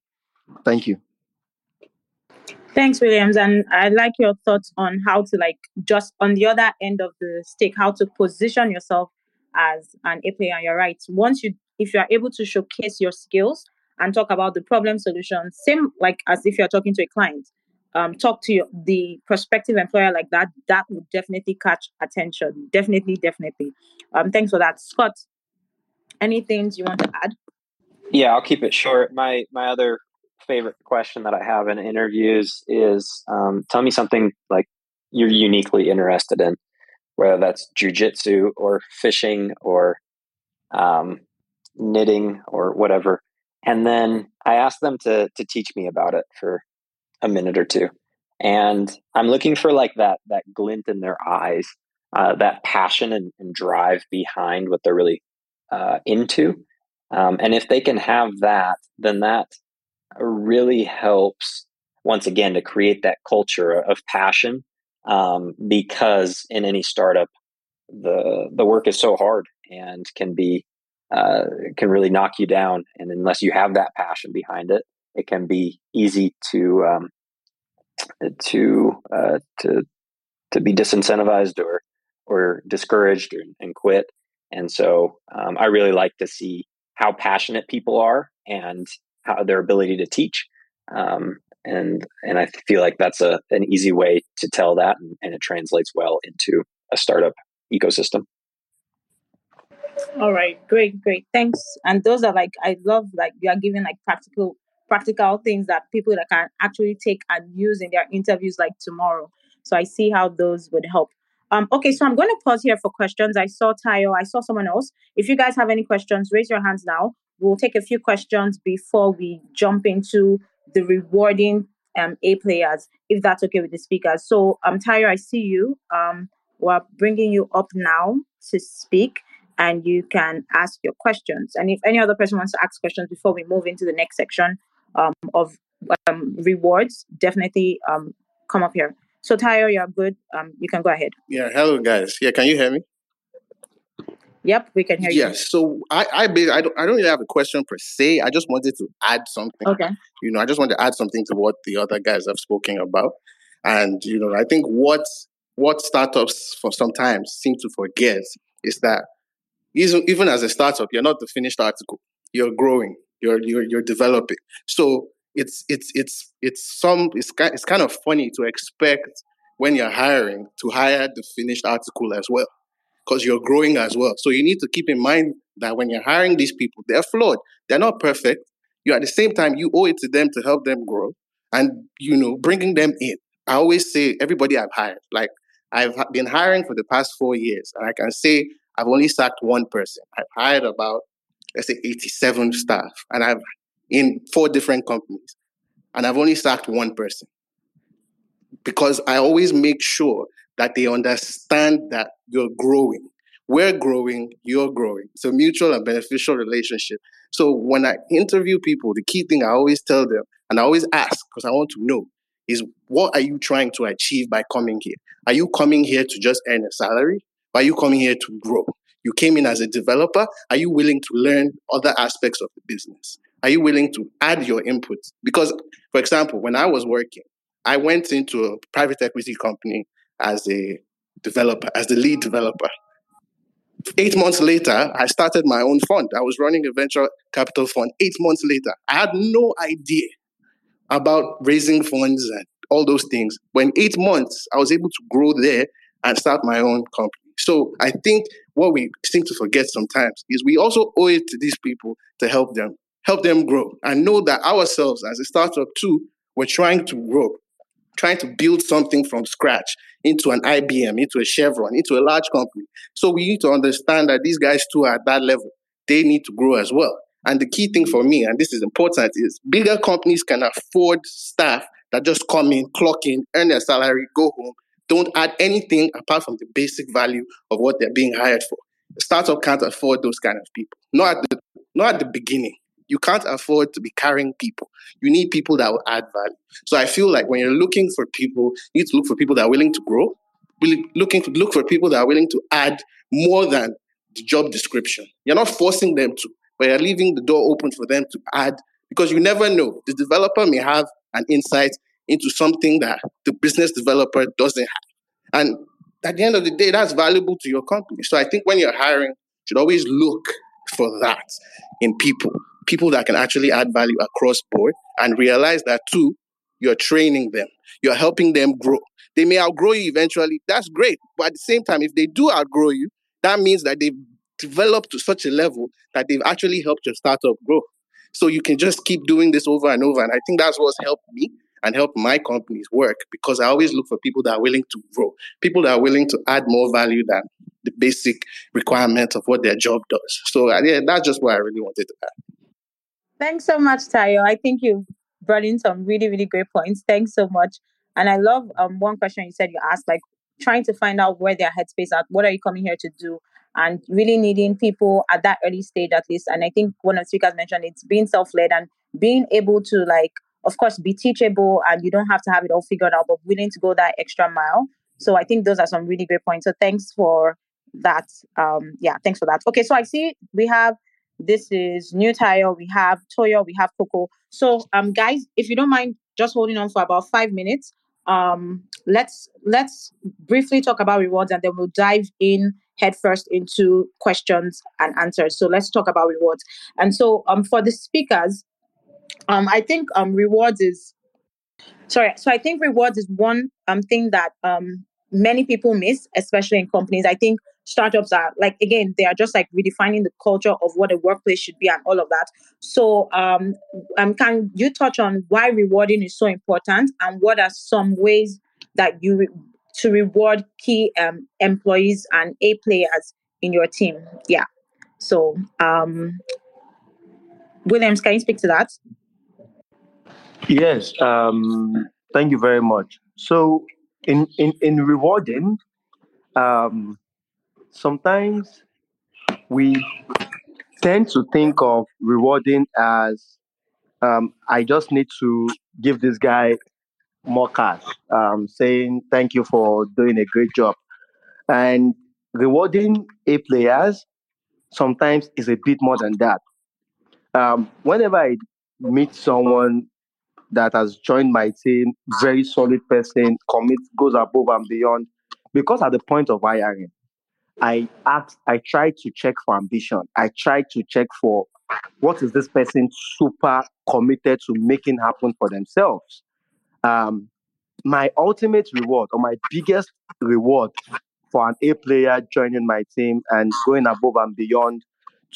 Thank you. Thanks, Williams. And I like your thoughts on how to like just on the other end of the stick, how to position yourself as an A player. You're right. Once you if you are able to showcase your skills and talk about the problem solution, same like as if you're talking to a client, um, talk to your, the prospective employer like that, that would definitely catch attention. Definitely, definitely. Um, thanks for that, Scott. Any things you want to add? Yeah, I'll keep it short. My my other favorite question that I have in interviews is, um, tell me something like you're uniquely interested in, whether that's jujitsu or fishing or um, knitting or whatever. And then I ask them to to teach me about it for a minute or two. And I'm looking for like that that glint in their eyes, uh, that passion and, and, drive behind what they're really uh, into. Um, and if they can have that, then that really helps once again to create that culture of passion. Um, because in any startup, the the work is so hard and can be uh, can really knock you down. And unless you have that passion behind it, it can be easy to um, to uh, to to be disincentivized or or discouraged and, and quit. And so um, I really like to see how passionate people are and how their ability to teach. Um, and and I feel like that's a an easy way to tell that, and, and it translates well into a startup ecosystem. All right, great, great, thanks. And those are like I love like you are giving like practical practical things that people that can actually take and use in their interviews like tomorrow. So I see how those would help. Um, okay, so I'm going to pause here for questions. I saw Tayo, I saw someone else. If you guys have any questions, raise your hands now. We'll take a few questions before we jump into the rewarding um, A players, if that's okay with the speakers. So, um, Tayo, I see you. Um, we're bringing you up now to speak and you can ask your questions. And if any other person wants to ask questions before we move into the next section, um, of um, rewards, definitely um, come up here. So Tayo, you're good. Um, you can go ahead. Yeah. Hello, guys. Yeah. Can you hear me? Yep, we can hear yes. you. Yes. So I, I, I don't, I don't really have a question per se. I just wanted to add something. Okay. You know, I just want to add something to what the other guys have spoken about, and you know, I think what what startups for sometimes seem to forget is that even even as a startup, you're not the finished article. You're growing you're you're you're developing. So it's it's it's it's some it's it's kind of funny to expect when you're hiring to hire the finished article as well because you're growing as well. So you need to keep in mind that when you're hiring these people, they're flawed. They're not perfect. you at the same time you owe it to them to help them grow and you know bringing them in. I always say everybody I've hired, like I've been hiring for the past four years, and I can say I've only sacked one person. I've hired about let's say 87 staff, and I've in four different companies, and I've only sacked one person because I always make sure that they understand that you're growing. We're growing, you're growing. It's a mutual and beneficial relationship. So when I interview people, the key thing I always tell them, and I always ask because I want to know, is what are you trying to achieve by coming here? Are you coming here to just earn a salary? Are you coming here to grow? You came in as a developer. Are you willing to learn other aspects of the business? Are you willing to add your input? Because, for example, when I was working, I went into a private equity company as a developer, as the lead developer. Eight months later, I started my own fund. I was running a venture capital fund. Eight months later, I had no idea about raising funds and all those things. When eight months, I was able to grow there and start my own company. So I think what we seem to forget sometimes is we also owe it to these people to help them, help them grow, and know that ourselves as a startup too, we're trying to grow trying to build something from scratch into an IBM, into a Chevron, into a large company. So we need to understand that these guys too are at that level. They need to grow as well. And the key thing for me, and this is important, is bigger companies can afford staff that just come in, clock in, earn their salary, go home, don't add anything apart from the basic value of what they're being hired for. The startup can't afford those kind of people. Not at the not at the beginning. You can't afford to be carrying people. You need people that will add value. So I feel like when you're looking for people, you need to look for people that are willing to grow, looking to look for people that are willing to add more than the job description. You're not forcing them to, but you're leaving the door open for them to add because you never know. The developer may have an insight into something that the business developer doesn't have. And at the end of the day, that's valuable to your company. So I think when you're hiring, you should always look for that in people people that can actually add value across board and realize that too, you're training them, you're helping them grow. They may outgrow you eventually. That's great. But at the same time, if they do outgrow you, that means that they've developed to such a level that they've actually helped your startup grow. So you can just keep doing this over and over. And I think that's what's helped me and help my companies work because I always look for people that are willing to grow, people that are willing to add more value than the basic requirements of what their job does. So yeah, that's just what I really wanted to add. Thanks so much, Tayo. I think you brought in some really, really great points. Thanks so much. And I love um, one question you said you asked, like trying to find out where their headspace at. What are you coming here to do? And really needing people at that early stage, at least. And I think one of the speakers mentioned it's being self-led and being able to like, of course, be teachable, and you don't have to have it all figured out, but willing to go that extra mile. So I think those are some really great points. So thanks for that. Um, yeah, thanks for that. Okay, so I see we have this is New Tayo. We have Toyo. We have Coco. So, um, guys, if you don't mind, just holding on for about five minutes. Um, let's let's briefly talk about rewards, and then we'll dive in headfirst into questions and answers. So let's talk about rewards. And so, um, for the speakers, um, I think um, rewards is sorry. So I think rewards is one um thing that um many people miss, especially in companies. I think startups are like again they are just like redefining the culture of what a workplace should be and all of that so um, um can you touch on why rewarding is so important and what are some ways that you re- to reward key um, employees and a players in your team yeah so um williams can you speak to that yes um thank you very much so in in in rewarding um sometimes we tend to think of rewarding as um, I just need to give this guy more cash, um, saying thank you for doing a great job. And rewarding A players sometimes is a bit more than that. Um, whenever I meet someone that has joined my team, very solid person, commits, goes above and beyond, because at the point of hiring, I asked, I tried to check for ambition. I tried to check for what is this person super committed to making happen for themselves. Um, my ultimate reward or my biggest reward for an A player joining my team and going above and beyond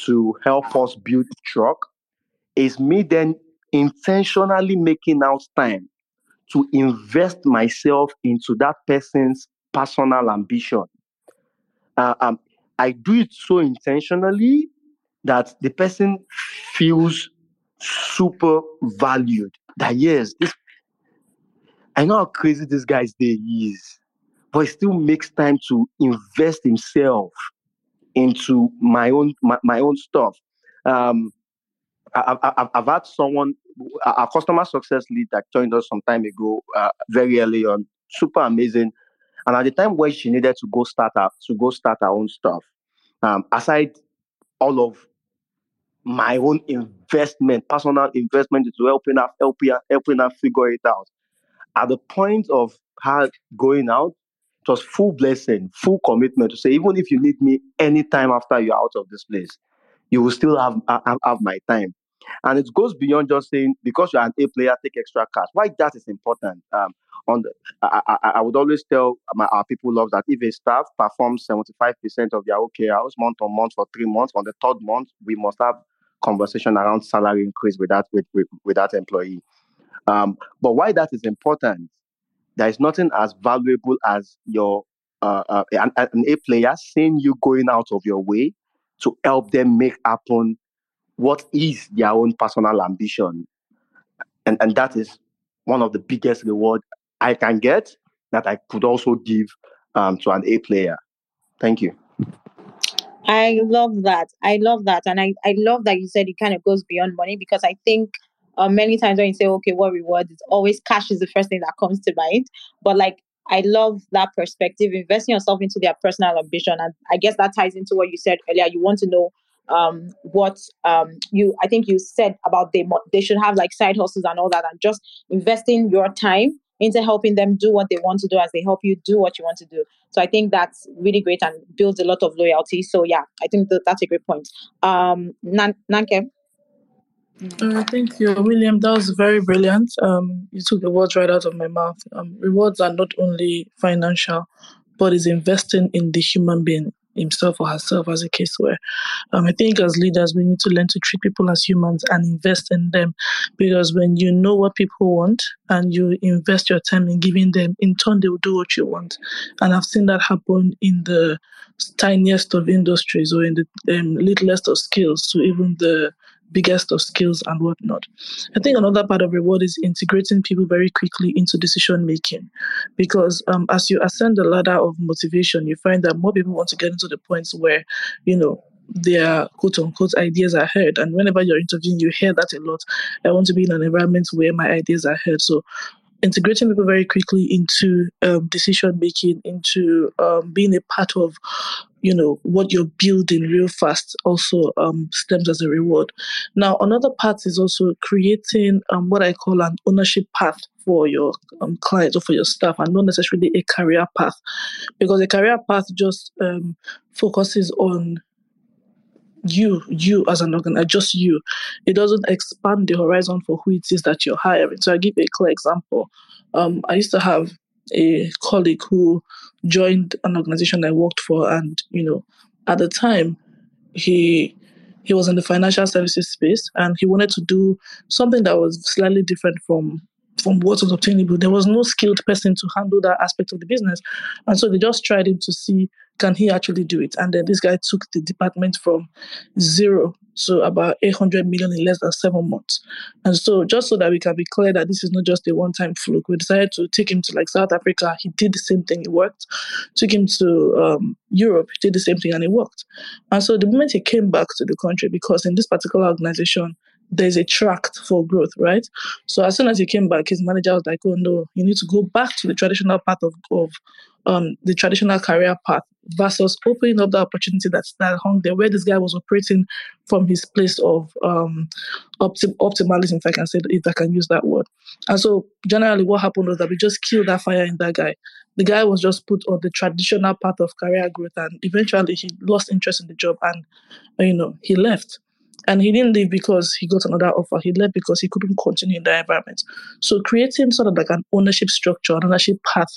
to help us build truQ is me then intentionally making out time to invest myself into that person's personal ambition. Uh, um, I do it so intentionally that the person feels super valued. That yes, this I know how crazy this guy's day is, but he still makes time to invest himself into my own my, my own stuff. Um, I, I've had someone, a customer success lead that joined us some time ago, uh, very early on, super amazing. And at the time when she needed to go start her, to go start her own stuff, um, aside all of my own investment, personal investment into helping her, helping her, helping her figure it out. At the point of her going out, it was full blessing, full commitment to say, even if you need me anytime after you're out of this place, you will still have, have, have my time. And it goes beyond just saying because you're an A player, take extra cash. Why that is important. Um, on the, I, I, I, would always tell my our people love that if a staff performs 75% of their OKRs month on month for three months, on the third month, we must have conversation around salary increase with that with, with, with that employee. Um, but why that is important, there is nothing as valuable as your uh, uh, an, an A player seeing you going out of your way to help them make happen what is their own personal ambition. And, and that is one of the biggest reward I can get that I could also give um, to an A player. Thank you. I love that. I love that. And I, I love that you said it kind of goes beyond money because I think uh, many times when you say, okay, what reward? It's always cash is the first thing that comes to mind. But like, I love that perspective, investing yourself into their personal ambition. And I guess that ties into what you said earlier. You want to know um, what um, you, I think you said about they, they should have like side hustles and all that, and just investing your time into helping them do what they want to do as they help you do what you want to do. So I think that's really great and builds a lot of loyalty. So yeah, I think that that's a great point. Um, Nan- Nnanke. Uh, thank you, William. That was very brilliant. Um, you took the words right out of my mouth. Um, rewards are not only financial, but is investing in the human being himself or herself, as a case where um, I think as leaders we need to learn to treat people as humans and invest in them, because when you know what people want and you invest your time in giving them, in turn they will do what you want. And I've seen that happen in the tiniest of industries or in the um, littlest of skills to even the biggest of skills and whatnot. I think another part of reward is integrating people very quickly into decision making, because um, as you ascend the ladder of motivation, you find that more people want to get into the points where, you know, their quote unquote ideas are heard. And whenever you're interviewing, you hear that a lot. I want to be in an environment where my ideas are heard. So integrating people very quickly into um, decision making, into um, being a part of, you know, what you're building real fast also um, stems as a reward. Now, another part is also creating um, what I call an ownership path for your um, clients or for your staff and not necessarily a career path because a career path just um, focuses on you, you as an organizer, just you. It doesn't expand the horizon for who it is that you're hiring. So I give a clear example. Um, I used to have a colleague who joined an organization I worked for, and you know, at the time, he he was in the financial services space, and he wanted to do something that was slightly different from from what was obtainable. There was no skilled person to handle that aspect of the business, and so they just tried him to see can he actually do it? And then this guy took the department from zero to about 800 million in less than seven months. And so, just so that we can be clear that this is not just a one time fluke, we decided to take him to like South Africa. He did the same thing, it worked. Took him to um, Europe, he did the same thing, and it worked. And so, the moment he came back to the country, because in this particular organization, there's a track for growth, right? So as soon as he came back, his manager was like, "Oh no, you need to go back to the traditional path of, of um, the traditional career path versus opening up the opportunity that's that hung there, where this guy was operating from his place of um, optim- optimalism, if I can say, if I can use that word. And so, generally, what happened was that we just killed that fire in that guy. The guy was just put on the traditional path of career growth, and eventually, he lost interest in the job, and you know, he left. And he didn't leave because he got another offer. He left because he couldn't continue in that environment. So creating sort of like an ownership structure, an ownership path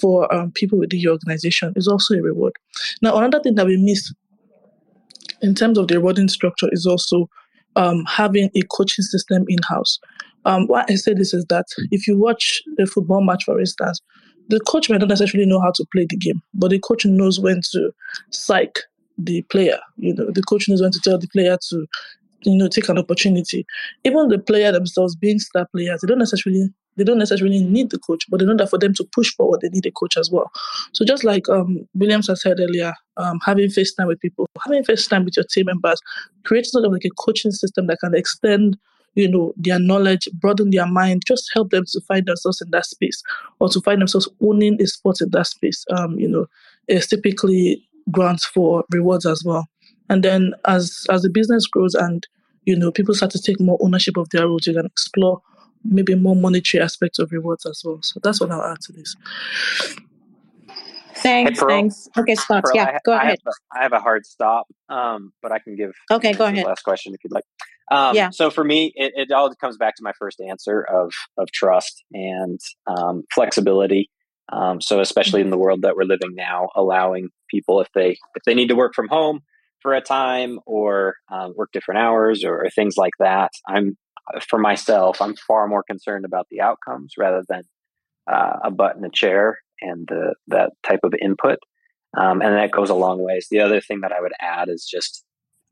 for um, people within your organization is also a reward. Now, another thing that we miss in terms of the rewarding structure is also um, having a coaching system in house. Um, why I say this is that if you watch a football match, for instance, the coach might not necessarily know how to play the game, but the coach knows when to psych the player. You know, the coach knows when to tell the player to you know, take an opportunity. Even the player themselves being star players, they don't necessarily they don't necessarily need the coach, but they know that for them to push forward, they need a coach as well. So just like um, Williams has said earlier, um, having face time with people, having face time with your team members, creating sort of like a coaching system that can extend, you know, their knowledge, broaden their mind, just help them to find themselves in that space or to find themselves owning a sport in that space. Um, you know, is typically grants for rewards as well. And then as as the business grows and you know people start to take more ownership of their roles, you can explore maybe more monetary aspects of rewards as well. So that's what I'll add to this. Thanks, hey, thanks. Okay, Scott. Pearl, yeah, I, go I ahead. Have a, I have a hard stop, um, but I can give. Okay, go ahead. Last question, if you'd like. Um, yeah. So for me, it, it, all comes back to my first answer of of trust and um, flexibility. Um, so especially in the world that we're living now, allowing people if they if they need to work from home for a time or um, work different hours or, or, things like that, I'm for myself, I'm far more concerned about the outcomes rather than uh, a butt in a chair and the, that type of input. Um, and that goes a long ways. The other thing that I would add is just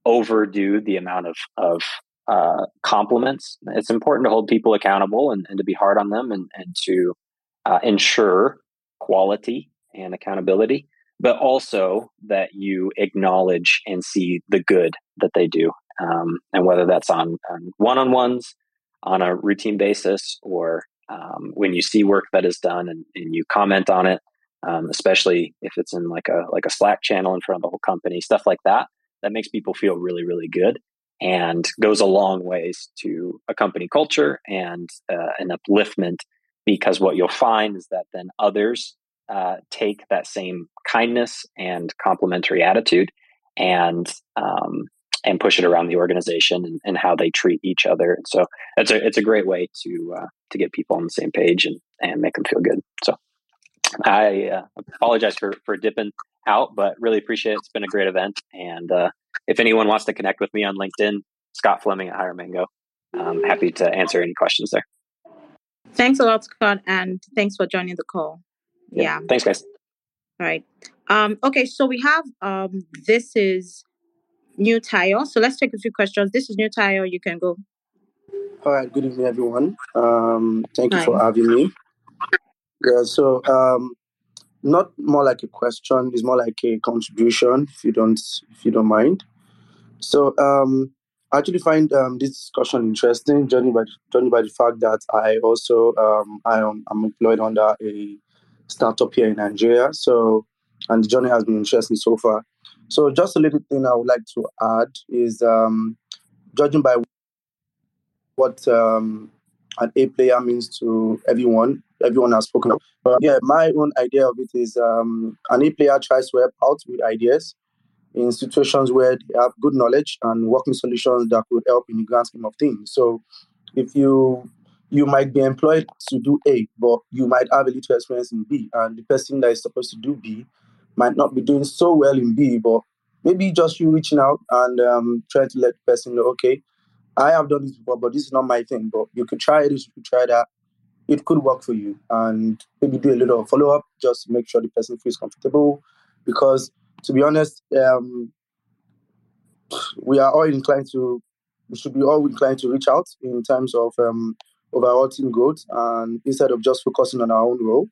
overdo the amount of, of uh, compliments. It's important to hold people accountable and, and to be hard on them and, and to uh, ensure quality and accountability, but also that you acknowledge and see the good that they do. Um, and whether that's on, on one-on-ones on a routine basis or um, when you see work that is done and, and you comment on it, um, especially if it's in like a like a Slack channel in front of the whole company, stuff like that, that makes people feel really really good and goes a long ways to a company culture and uh, an upliftment. Because what you'll find is that then others uh, take that same kindness and complimentary attitude and um, and push it around the organization and, and, how they treat each other. So it's a it's a great way to uh, to get people on the same page and and make them feel good. So I uh, apologize for for dipping out, but really appreciate it. It's been a great event. And uh, if anyone wants to connect with me on LinkedIn, Scott Fleming at HireMango, I'm happy to answer any questions there. Thanks a lot, Scott, and thanks for joining the call. Yeah. yeah. Thanks, guys. All right. Um, okay, so we have um, this is New Tayo. So let's take a few questions. This is New Tayo. You can go. All right. Good evening, everyone. Um, thank you Hi. for having me. Yeah. So, um, not more like a question. It's more like a contribution, if you don't, if you don't mind. So, um, I actually find um, this discussion interesting, judging by judging by the fact that I also um, I am I'm employed under a startup here in Nigeria. So, and the journey has been interesting so far. So, just a little thing I would like to add is um, judging by what um, an A player means to everyone, everyone has spoken. But yeah, my own idea of it is um, an A player tries to help out with ideas in situations where they have good knowledge and working solutions that could help in the grand scheme of things. So, if you you might be employed to do A, but you might have a little experience in B, and the person that is supposed to do B might not be doing so well in B, but maybe just you reaching out and um, trying to let the person know, okay, I have done this before, but this is not my thing. But you could try this, you could try that. It could work for you, and maybe do a little follow up just to make sure the person feels comfortable. Because to be honest, um, we are all inclined to, we should be all inclined to reach out in terms of um, overall team growth, and instead of just focusing on our own role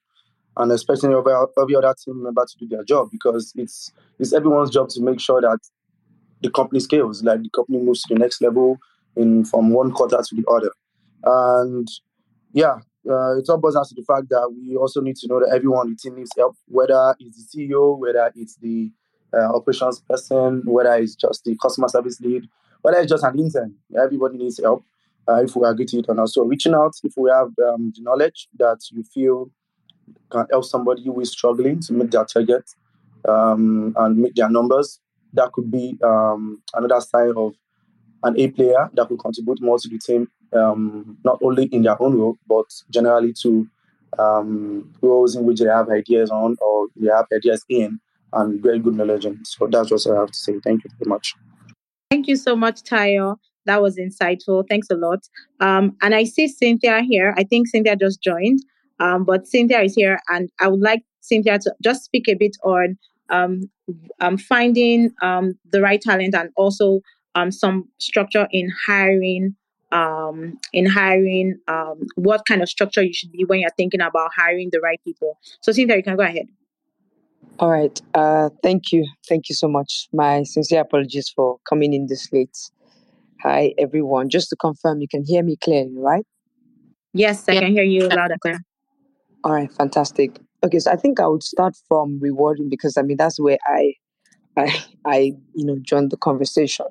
and expecting every, other team member to do their job because it's it's everyone's job to make sure that the company scales, like the company moves to the next level in from one quarter to the other. And yeah, uh, it all boils down to the fact that we also need to know that everyone in the team needs help, whether it's the CEO, whether it's the uh, operations person, whether it's just the customer service lead, whether it's just an intern. Everybody needs help uh, if we agree to it or not. So reaching out if we have um, the knowledge that you feel can help somebody who is struggling to meet their target um, and meet their numbers, that could be um, another sign of an A player that could contribute more to the team, um, not only in their own role, but generally to um, roles in which they have ideas on or they have ideas in and very good knowledge in. So that's what I have to say. Thank you very much. Thank you so much, Tayo. That was insightful. Thanks a lot. Um, and I see Cynthia here. I think Cynthia just joined, um, but Cynthia is here, and I would like Cynthia to just speak a bit on um, um, finding um, the right talent and also um, some structure in hiring. Um, in hiring, um, what kind of structure you should be when you're thinking about hiring the right people. So, Cynthia, you can go ahead. All right. Uh, thank you. Thank you so much. My sincere apologies for coming in this late. Hi, everyone. Just to confirm, you can hear me clearly, right? Yes, I can hear you loud and clear. All right, fantastic. Okay, so I think I would start from rewarding because I mean that's where I, I, I, you know, joined the conversation.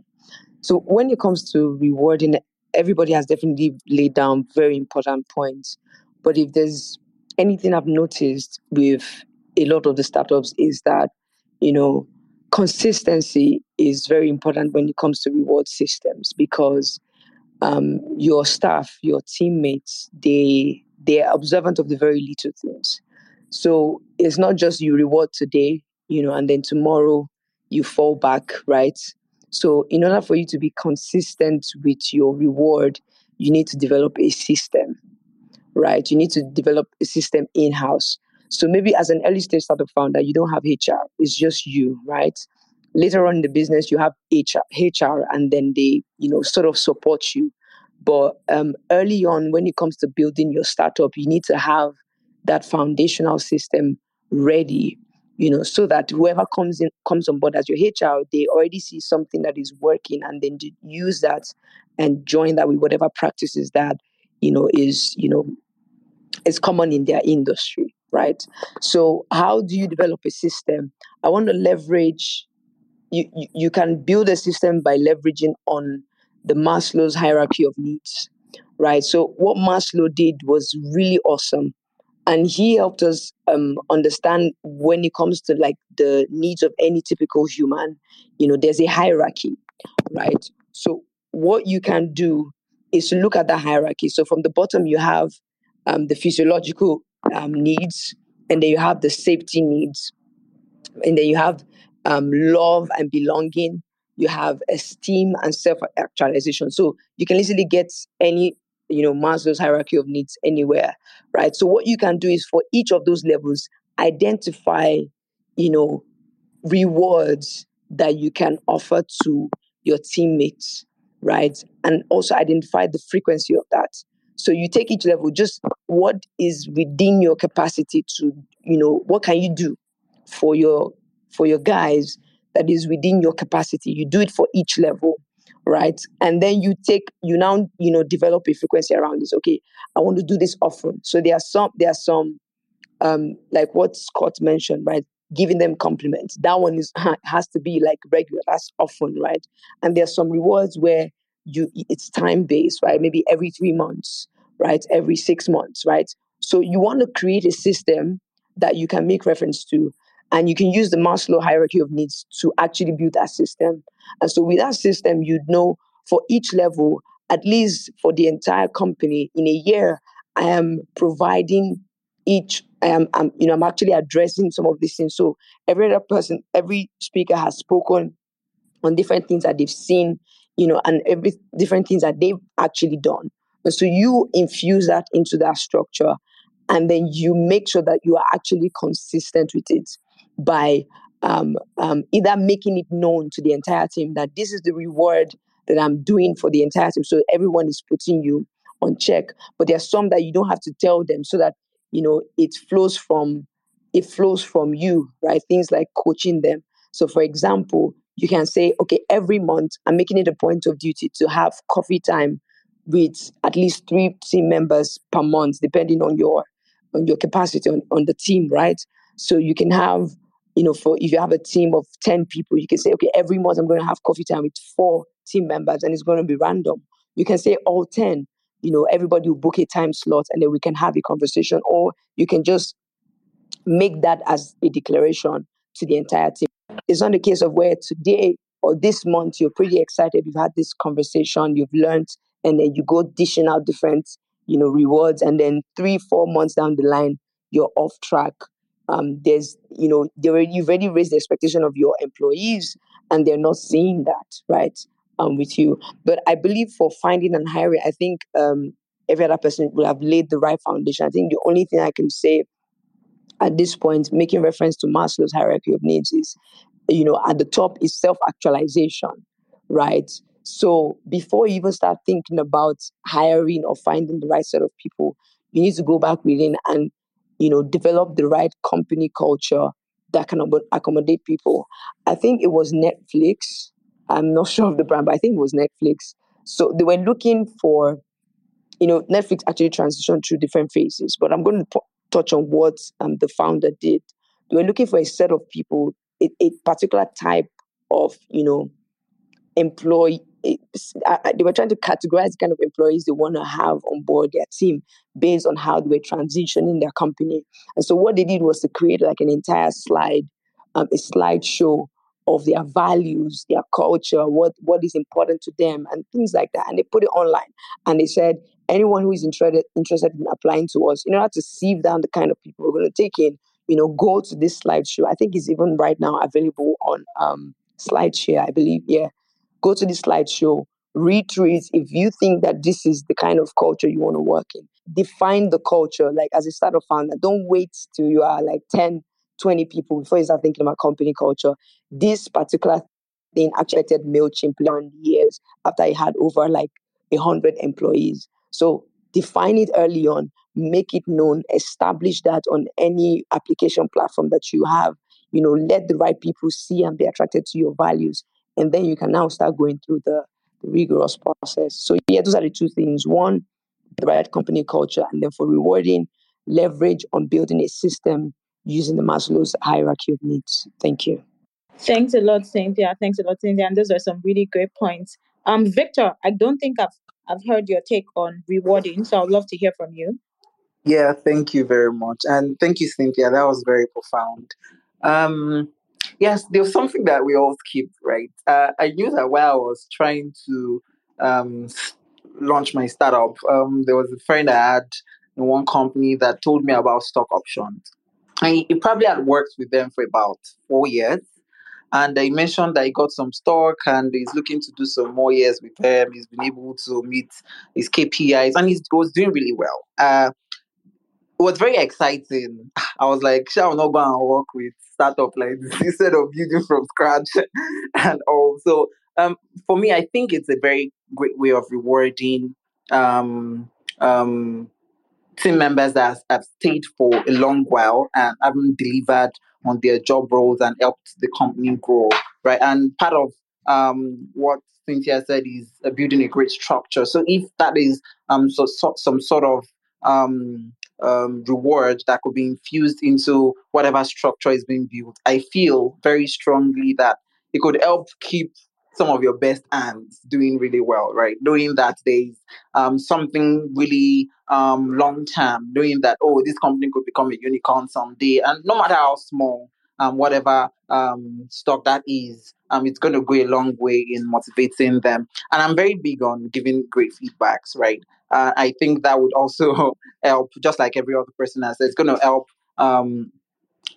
So when it comes to rewarding, everybody has definitely laid down very important points. But if there's anything I've noticed with a lot of the startups is that, you know, consistency is very important when it comes to reward systems because um, your staff, your teammates, they they are observant of the very little things. So it's not just you reward today, you know, and then tomorrow you fall back, right? So in order for you to be consistent with your reward, you need to develop a system, right? You need to develop a system in house. So maybe as an early stage startup founder, you don't have HR, it's just you, right? Later on in the business, you have HR, HR, and then they, you know, sort of support you. But um, early on, when it comes to building your startup, you need to have that foundational system ready you know so that whoever comes in comes on board as your hr they already see something that is working and then use that and join that with whatever practices that you know is you know is common in their industry right? So how do you develop a system? I want to leverage you, you, can build a system by leveraging on the maslow's hierarchy of needs right? So what maslow did was really awesome. And he helped us um, understand when it comes to like the needs of any typical human you know there's a hierarchy right? So what you can do is to look at the hierarchy. So from the bottom you have um, the physiological um, needs and then you have the safety needs and then you have um, love and belonging you have esteem and self-actualization. So you can easily get any you know maslow's hierarchy of needs anywhere right? So what you can do is for each of those levels identify you know rewards that you can offer to your teammates right? And also identify the frequency of that so you take each level just what is within your capacity to you know what can you do for your for your guys that is within your capacity you do it for each level right? And then you take, you now, you know, develop a frequency around this. Okay, I want to do this often. So there are some, there are some, um, like what Scott mentioned, right? Giving them compliments. That one is has to be like regular. That's often, right? And there are some rewards where you it's time based, right? Maybe every three months, right? Every six months, right? So you want to create a system that you can make reference to and you can use the Maslow hierarchy of needs to actually build that system. And so with that system, you'd know for each level, at least for the entire company in a year, I am providing each I am I'm, you know I'm actually addressing some of these things. So every other person, every speaker has spoken on different things that they've seen, you know, and every different things that they've actually done. And so you infuse that into that structure and then you make sure that you are actually consistent with it by um, um, either making it known to the entire team that this is the reward that I'm doing for the entire team. So everyone is putting you on check. But there are some that you don't have to tell them so that you know it flows from it flows from you, right? Things like coaching them. So for example, you can say, okay, every month I'm making it a point of duty to have coffee time with at least three team members per month, depending on your on your capacity on, on the team, right? So you can have you know, for if you have a team of 10 people, you can say, okay, every month I'm going to have coffee time with four team members and it's going to be random. You can say all 10, you know, everybody will book a time slot and then we can have a conversation, or you can just make that as a declaration to the entire team. It's not a case of where today or this month you're pretty excited, you've had this conversation, you've learned, and then you go dishing out different, you know, rewards, and then three, four months down the line, you're off track um, there's you know you've already raised the expectation of your employees and they're not seeing that right um, with you. But I believe for finding and hiring, I think um, every other person will have laid the right foundation. I think the only thing I can say at this point, making reference to Maslow's hierarchy of needs, is you know at the top is self actualization, right? So before you even start thinking about hiring or finding the right set of people, you need to go back within and you know develop the right company culture that can accommodate people. I think it was Netflix. I'm not sure of the brand, but I think it was Netflix. So they were looking for, you know, Netflix actually transitioned through different phases. But I'm going to touch on what um, the founder did. They were looking for a set of people, a, a particular type of, you know, employee they were trying to categorize the kind of employees they want to have on board their team based on how they were transitioning their company. And so what they did was to create like an entire slide, um, a slideshow of their values, their culture, what what is important to them, and things like that. And they put it online. And they said anyone who is interested interested in applying to us, in order to sieve down the kind of people we're going to take in, you know, go to this slideshow. I think it's even right now available on um, SlideShare, I believe. Yeah, go to the slideshow, read through it. If you think that this is the kind of culture you want to work in, define the culture. Like as a startup founder, don't wait till you are like 10, 20 people before you start thinking about company culture. This particular thing attracted MailChimp learned years after it had over like a hundred employees. So define it early on, make it known, establish that on any application platform that you have. You know, let the right people see and be attracted to your values and then you can now start going through the, rigorous process. So yeah, those are the two things. One, the right company culture, and then for rewarding, leverage on building a system using the Maslow's hierarchy of needs. Thank you. Thanks a lot, Cynthia. Thanks a lot, Cynthia. And those are some really great points. Um, Victor, I don't think I've I've heard your take on rewarding, so I'd love to hear from you. Yeah, thank you very much. And thank you, Cynthia. That was very profound. Um, yes, there was something that we all keep right? Uh, I knew that while I was trying to um, launch my startup, um, there was a friend I had in one company that told me about stock options. And he probably had worked with them for about four years. And he mentioned that he got some stock and he's looking to do some more years with them. He's been able to meet his KPIs and he was doing really well. Uh, it was very exciting. I was like, shall not go and work with startup like this instead of building from scratch and all. So um, for me, I think it's a very great way of rewarding um, um, team members that have stayed for a long while and haven't delivered on their job roles and helped the company grow, right? And part of um, what Cynthia said is uh, building a great structure. So if that is um, so, so some sort of um, um, reward that could be infused into whatever structure is being built, I feel very strongly that it could help keep some of your best hands doing really well, right? Knowing that there's um, something really um, long term, knowing that, oh, this company could become a unicorn someday. And no matter how small, um, whatever um, stock that is, um, it's going to go a long way in motivating them. And I'm very big on giving great feedbacks, right? Uh, I think that would also help, just like every other person has said, it's going to help um,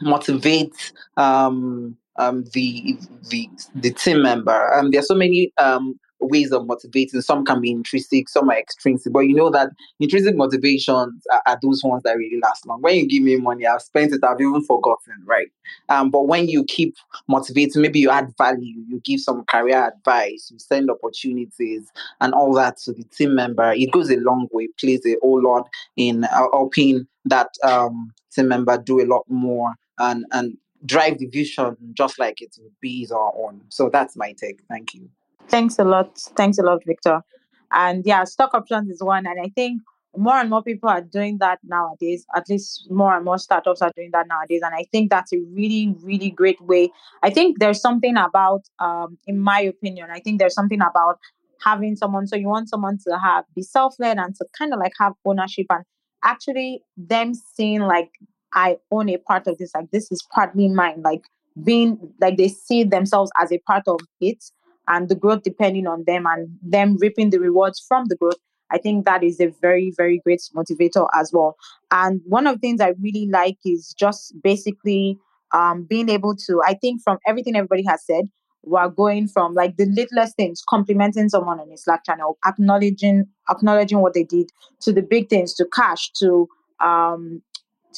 motivate um, um, the the the team member. Um, there are so many um, ways of motivating. Some can be intrinsic, some are extrinsic. But you know that intrinsic motivations are, are, those ones that really last long. When you give me money, I've spent it, I've even forgotten, right? Um, but when you keep motivating, maybe you add value, you give some career advice, you send opportunities, and all that to the team member, it goes a long way, plays a whole lot in uh, helping that um, team member do a lot more and and drive the vision just like it would be or own. So that's my take. Thank you. Thanks a lot. Thanks a lot, Victor. And yeah, stock options is one. And I think more and more people are doing that nowadays. At least more and more startups are doing that nowadays. And I think that's a really, really great way. I think there's something about, um, in my opinion, I think there's something about having someone. So you want someone to have be self-led and to kind of like have ownership and actually them seeing like I own a part of this, like this is partly mine, like being like they see themselves as a part of it and the growth depending on them and them reaping the rewards from the growth. I think that is a very, very great motivator as well. And one of the things I really like is just basically um, being able to, I think from everything everybody has said, we're going from like the littlest things, complimenting someone on a Slack channel, acknowledging acknowledging what they did, to the big things, to cash, to um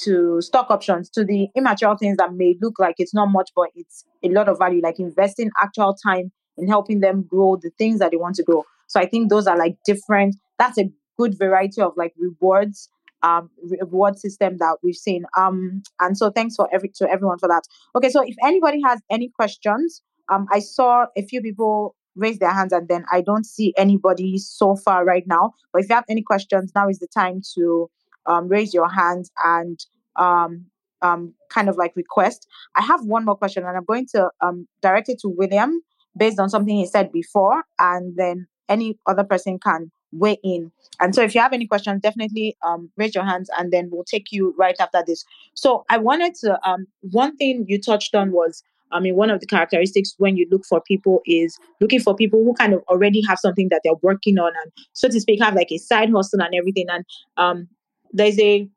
to stock options, to the immature things that may look like it's not much, but it's a lot of value, like investing actual time in helping them grow the things that they want to grow. So I think those are like different. That's a good variety of like rewards um reward system that we've seen um and so thanks for every to everyone for that okay so if anybody has any questions um i saw a few people raise their hands and then i don't see anybody so far right now but if you have any questions now is the time to um, raise your hands and um, um, kind of like request. I have one more question, and I'm going to um, direct it to William based on something he said before, and then any other person can weigh in. And so, if you have any questions, definitely um, raise your hands, and then we'll take you right after this. So, I wanted to um, one thing you touched on was. I mean, one of the characteristics when you look for people is looking for people who kind of already have something that they're working on and, so to speak, have like a side hustle and everything. And um, there's a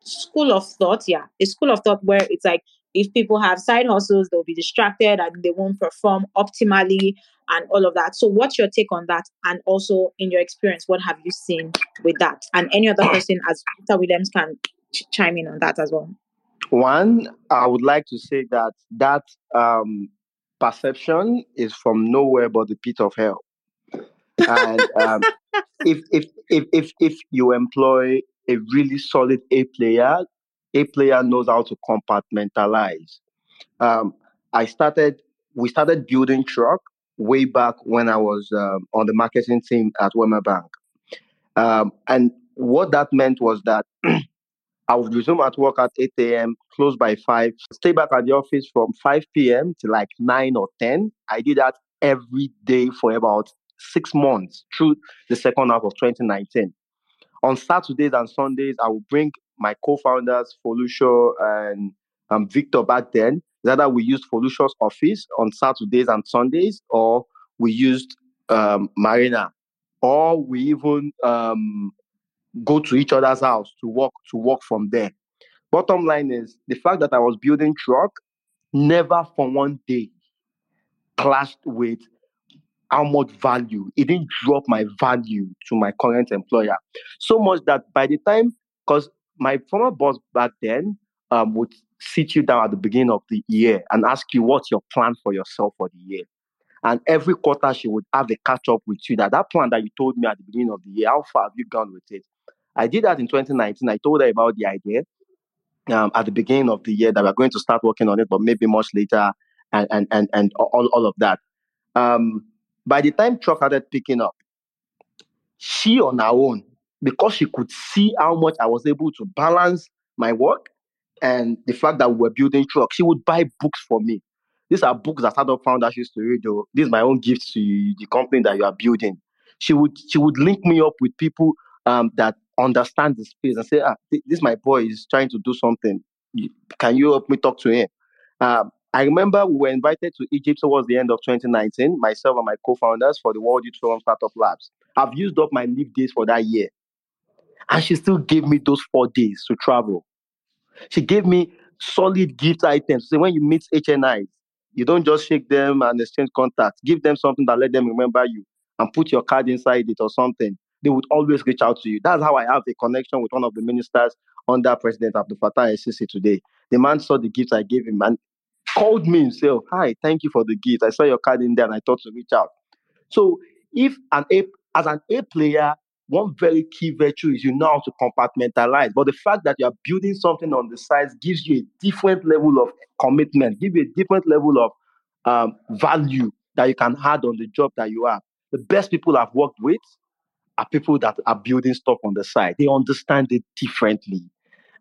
school of thought, yeah, a school of thought where it's like if people have side hustles, they'll be distracted and they won't perform optimally and all of that. So, what's your take on that? And also, in your experience, what have you seen with that? And any other person, as Peter Williams, can ch- chime in on that as well. One, I would like to say that that um, perception is from nowhere but the pit of hell. And um, if, if if if if you employ a really solid A player, A player knows how to compartmentalize. Um, I started, we started building truQ way back when I was um, on the marketing team at Wema Bank. Um, and what that meant was that I would resume at work at 8 a.m., close by 5, stay back at the office from 5 p.m. to like 9 or 10. I did that every day for about six months through the second half of 2019. On Saturdays and Sundays, I will bring my co-founders, Folusho and um, Victor back then. Either we used Folusho's office on Saturdays and Sundays, or we used um, Marina, or we even um, go to each other's house to work to work from there. Bottom line is the fact that I was building truQ never for one day clashed with how much value it didn't drop my value to my current employer. So much that by the time because my former boss back then um, would sit you down at the beginning of the year and ask you what's your plan for yourself for the year? And every quarter she would have a catch up with you that that plan that you told me at the beginning of the year how far have you gone with it? I did that in 2019 i told her about the idea um, at the beginning of the year that we're going to start working on it but maybe much later and and and, and all, all of that. Um, by the time truQ started picking up, she on her own, because she could see how much I was able to balance my work and the fact that we were building truQ, she would buy books for me. These are books that startup founders used to read. Though. This is my own gift to the company that you are building. She would she would link me up with people um, that understand the space and say, ah, this my boy is trying to do something. Can you help me talk to him? Um, I remember we were invited to Egypt towards the end of 2019, myself and my co-founders for the World Youth Forum Startup Labs. I've used up my leave days for that year. And she still gave me those four days to travel. She gave me solid gift items. So when you meet HNIs, you don't just shake them and exchange contacts. Give them something that let them remember you and put your card inside it or something. They would always reach out to you. That's how I have a connection with one of the ministers under President Abdul Fattah el-Sisi today. The man saw the gifts I gave him and called me himself. Hi, thank you for the gift. I saw your card in there and I thought to reach out. So if an A as an A player, one very key virtue is you know how to compartmentalize. But the fact that you are building something on the side gives you a different level of commitment, give you a different level of um, value that you can add on the job that you have. The best people I've worked with are people that are building stuff on the side. They understand it differently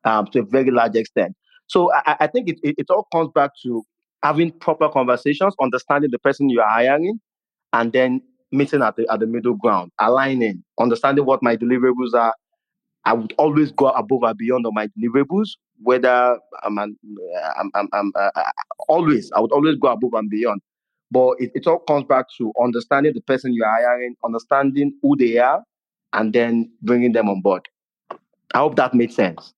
um, to a very large extent. So I, I think it, it, it, all comes back to having proper conversations, understanding the person you are hiring, and then meeting at the at the middle ground, aligning, understanding what my deliverables are. I would always go above and beyond on my deliverables, whether I'm, an, I'm, I'm, I'm uh, uh, always, I would always go above and beyond. But it, it all comes back to understanding the person you are hiring, understanding who they are, and then bringing them on board. I hope that made sense.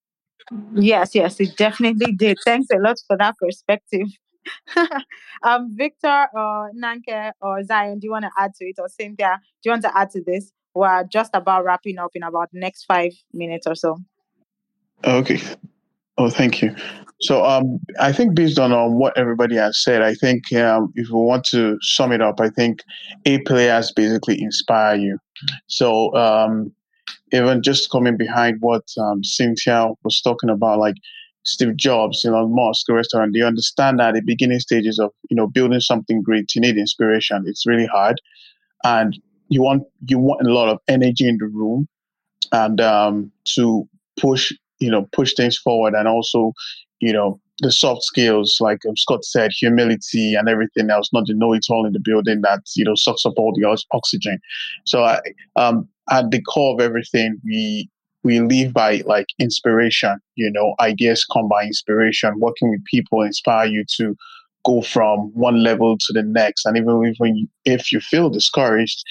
Yes, yes, it definitely did. Thanks a lot for that perspective. um, Victor or Nnanke or Zion, do you want to add to it? Or Cynthia, do you want to add to this? We're just about wrapping up in about the next five minutes or so. Okay. Oh, thank you. So, um, I think based on um, what everybody has said, I think um, if we want to sum it up, I think A players basically inspire you. So, um, even just coming behind what um, Cynthia was talking about, like Steve Jobs, Elon Musk, restaurant, they understand that the beginning stages of you know building something great, you need inspiration. It's really hard, and you want you want a lot of energy in the room, and um, to push you know push things forward, and also you know the soft skills, like um, Scott said, humility and everything else, not to know it all in the building that, you know, sucks up all the oxygen. So I, um, at the core of everything, we, we live by like inspiration, you know, ideas come by inspiration, working with people inspire you to go from one level to the next. And even if, when you, if you feel discouraged,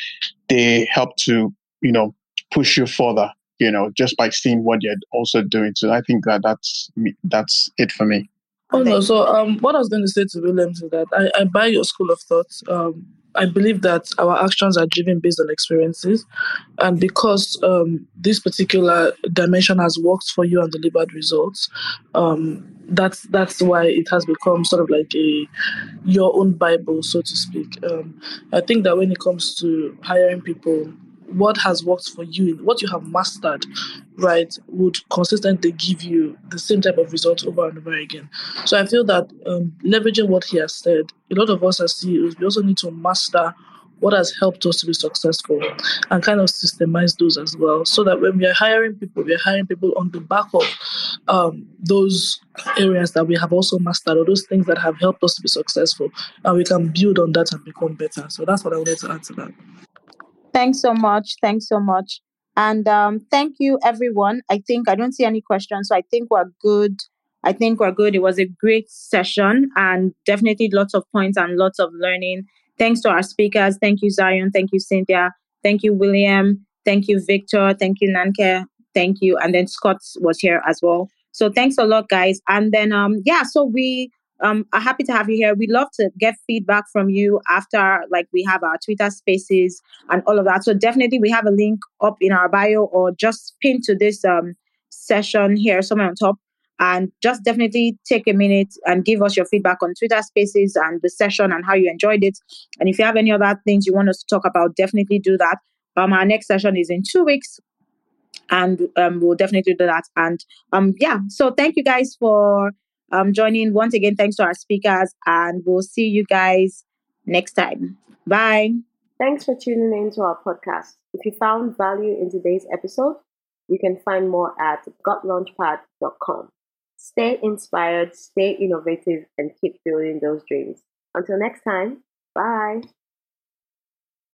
they help to, you know, push you further, you know, just by seeing what you're also doing. So I think that that's, that's it for me. Oh no! So um, what I was going to say to Williams is that I, I buy your school of thought. Um, I believe that our actions are driven based on experiences, and because um, this particular dimension has worked for you and delivered results, um, that's that's why it has become sort of like a your own bible, so to speak. Um, I think that when it comes to hiring people, what has worked for you, what you have mastered, right, would consistently give you the same type of results over and over again. So I feel that um, leveraging what he has said, a lot of us as CEOs, we also need to master what has helped us to be successful and kind of systemize those as well. So that when we are hiring people we are hiring people on the back of um, those areas that we have also mastered or those things that have helped us to be successful and we can build on that and become better. So that's what i wanted to add to that Thanks so much. Thanks so much. And um, thank you, everyone. I think I don't see any questions, so I think we're good. I think we're good. It was a great session and definitely lots of points and lots of learning. Thanks to our speakers. Thank you, Zion. Thank you, Cynthia. Thank you, William. Thank you, Victor. Thank you, Nnanke. Thank you. And then Scott was here as well. So thanks a lot, guys. And then, um, yeah, so we um, are happy to have you here. We'd love to get feedback from you after, like, we have our Twitter spaces and all of that. So definitely, we have a link up in our bio or just pin to this um, session here somewhere on top. And just definitely take a minute and give us your feedback on Twitter Spaces and the session and how you enjoyed it. And if you have any other things you want us to talk about, definitely do that. Um, our next session is in two weeks, and um, we'll definitely do that. And um, yeah, so thank you guys for um, joining. Once again, thanks to our speakers, and we'll see you guys next time. Bye. Thanks for tuning in to our podcast. If you found value in today's episode, you can find more at gotlaunchpad.com. Stay inspired, stay innovative, and keep building those dreams. Until next time, bye.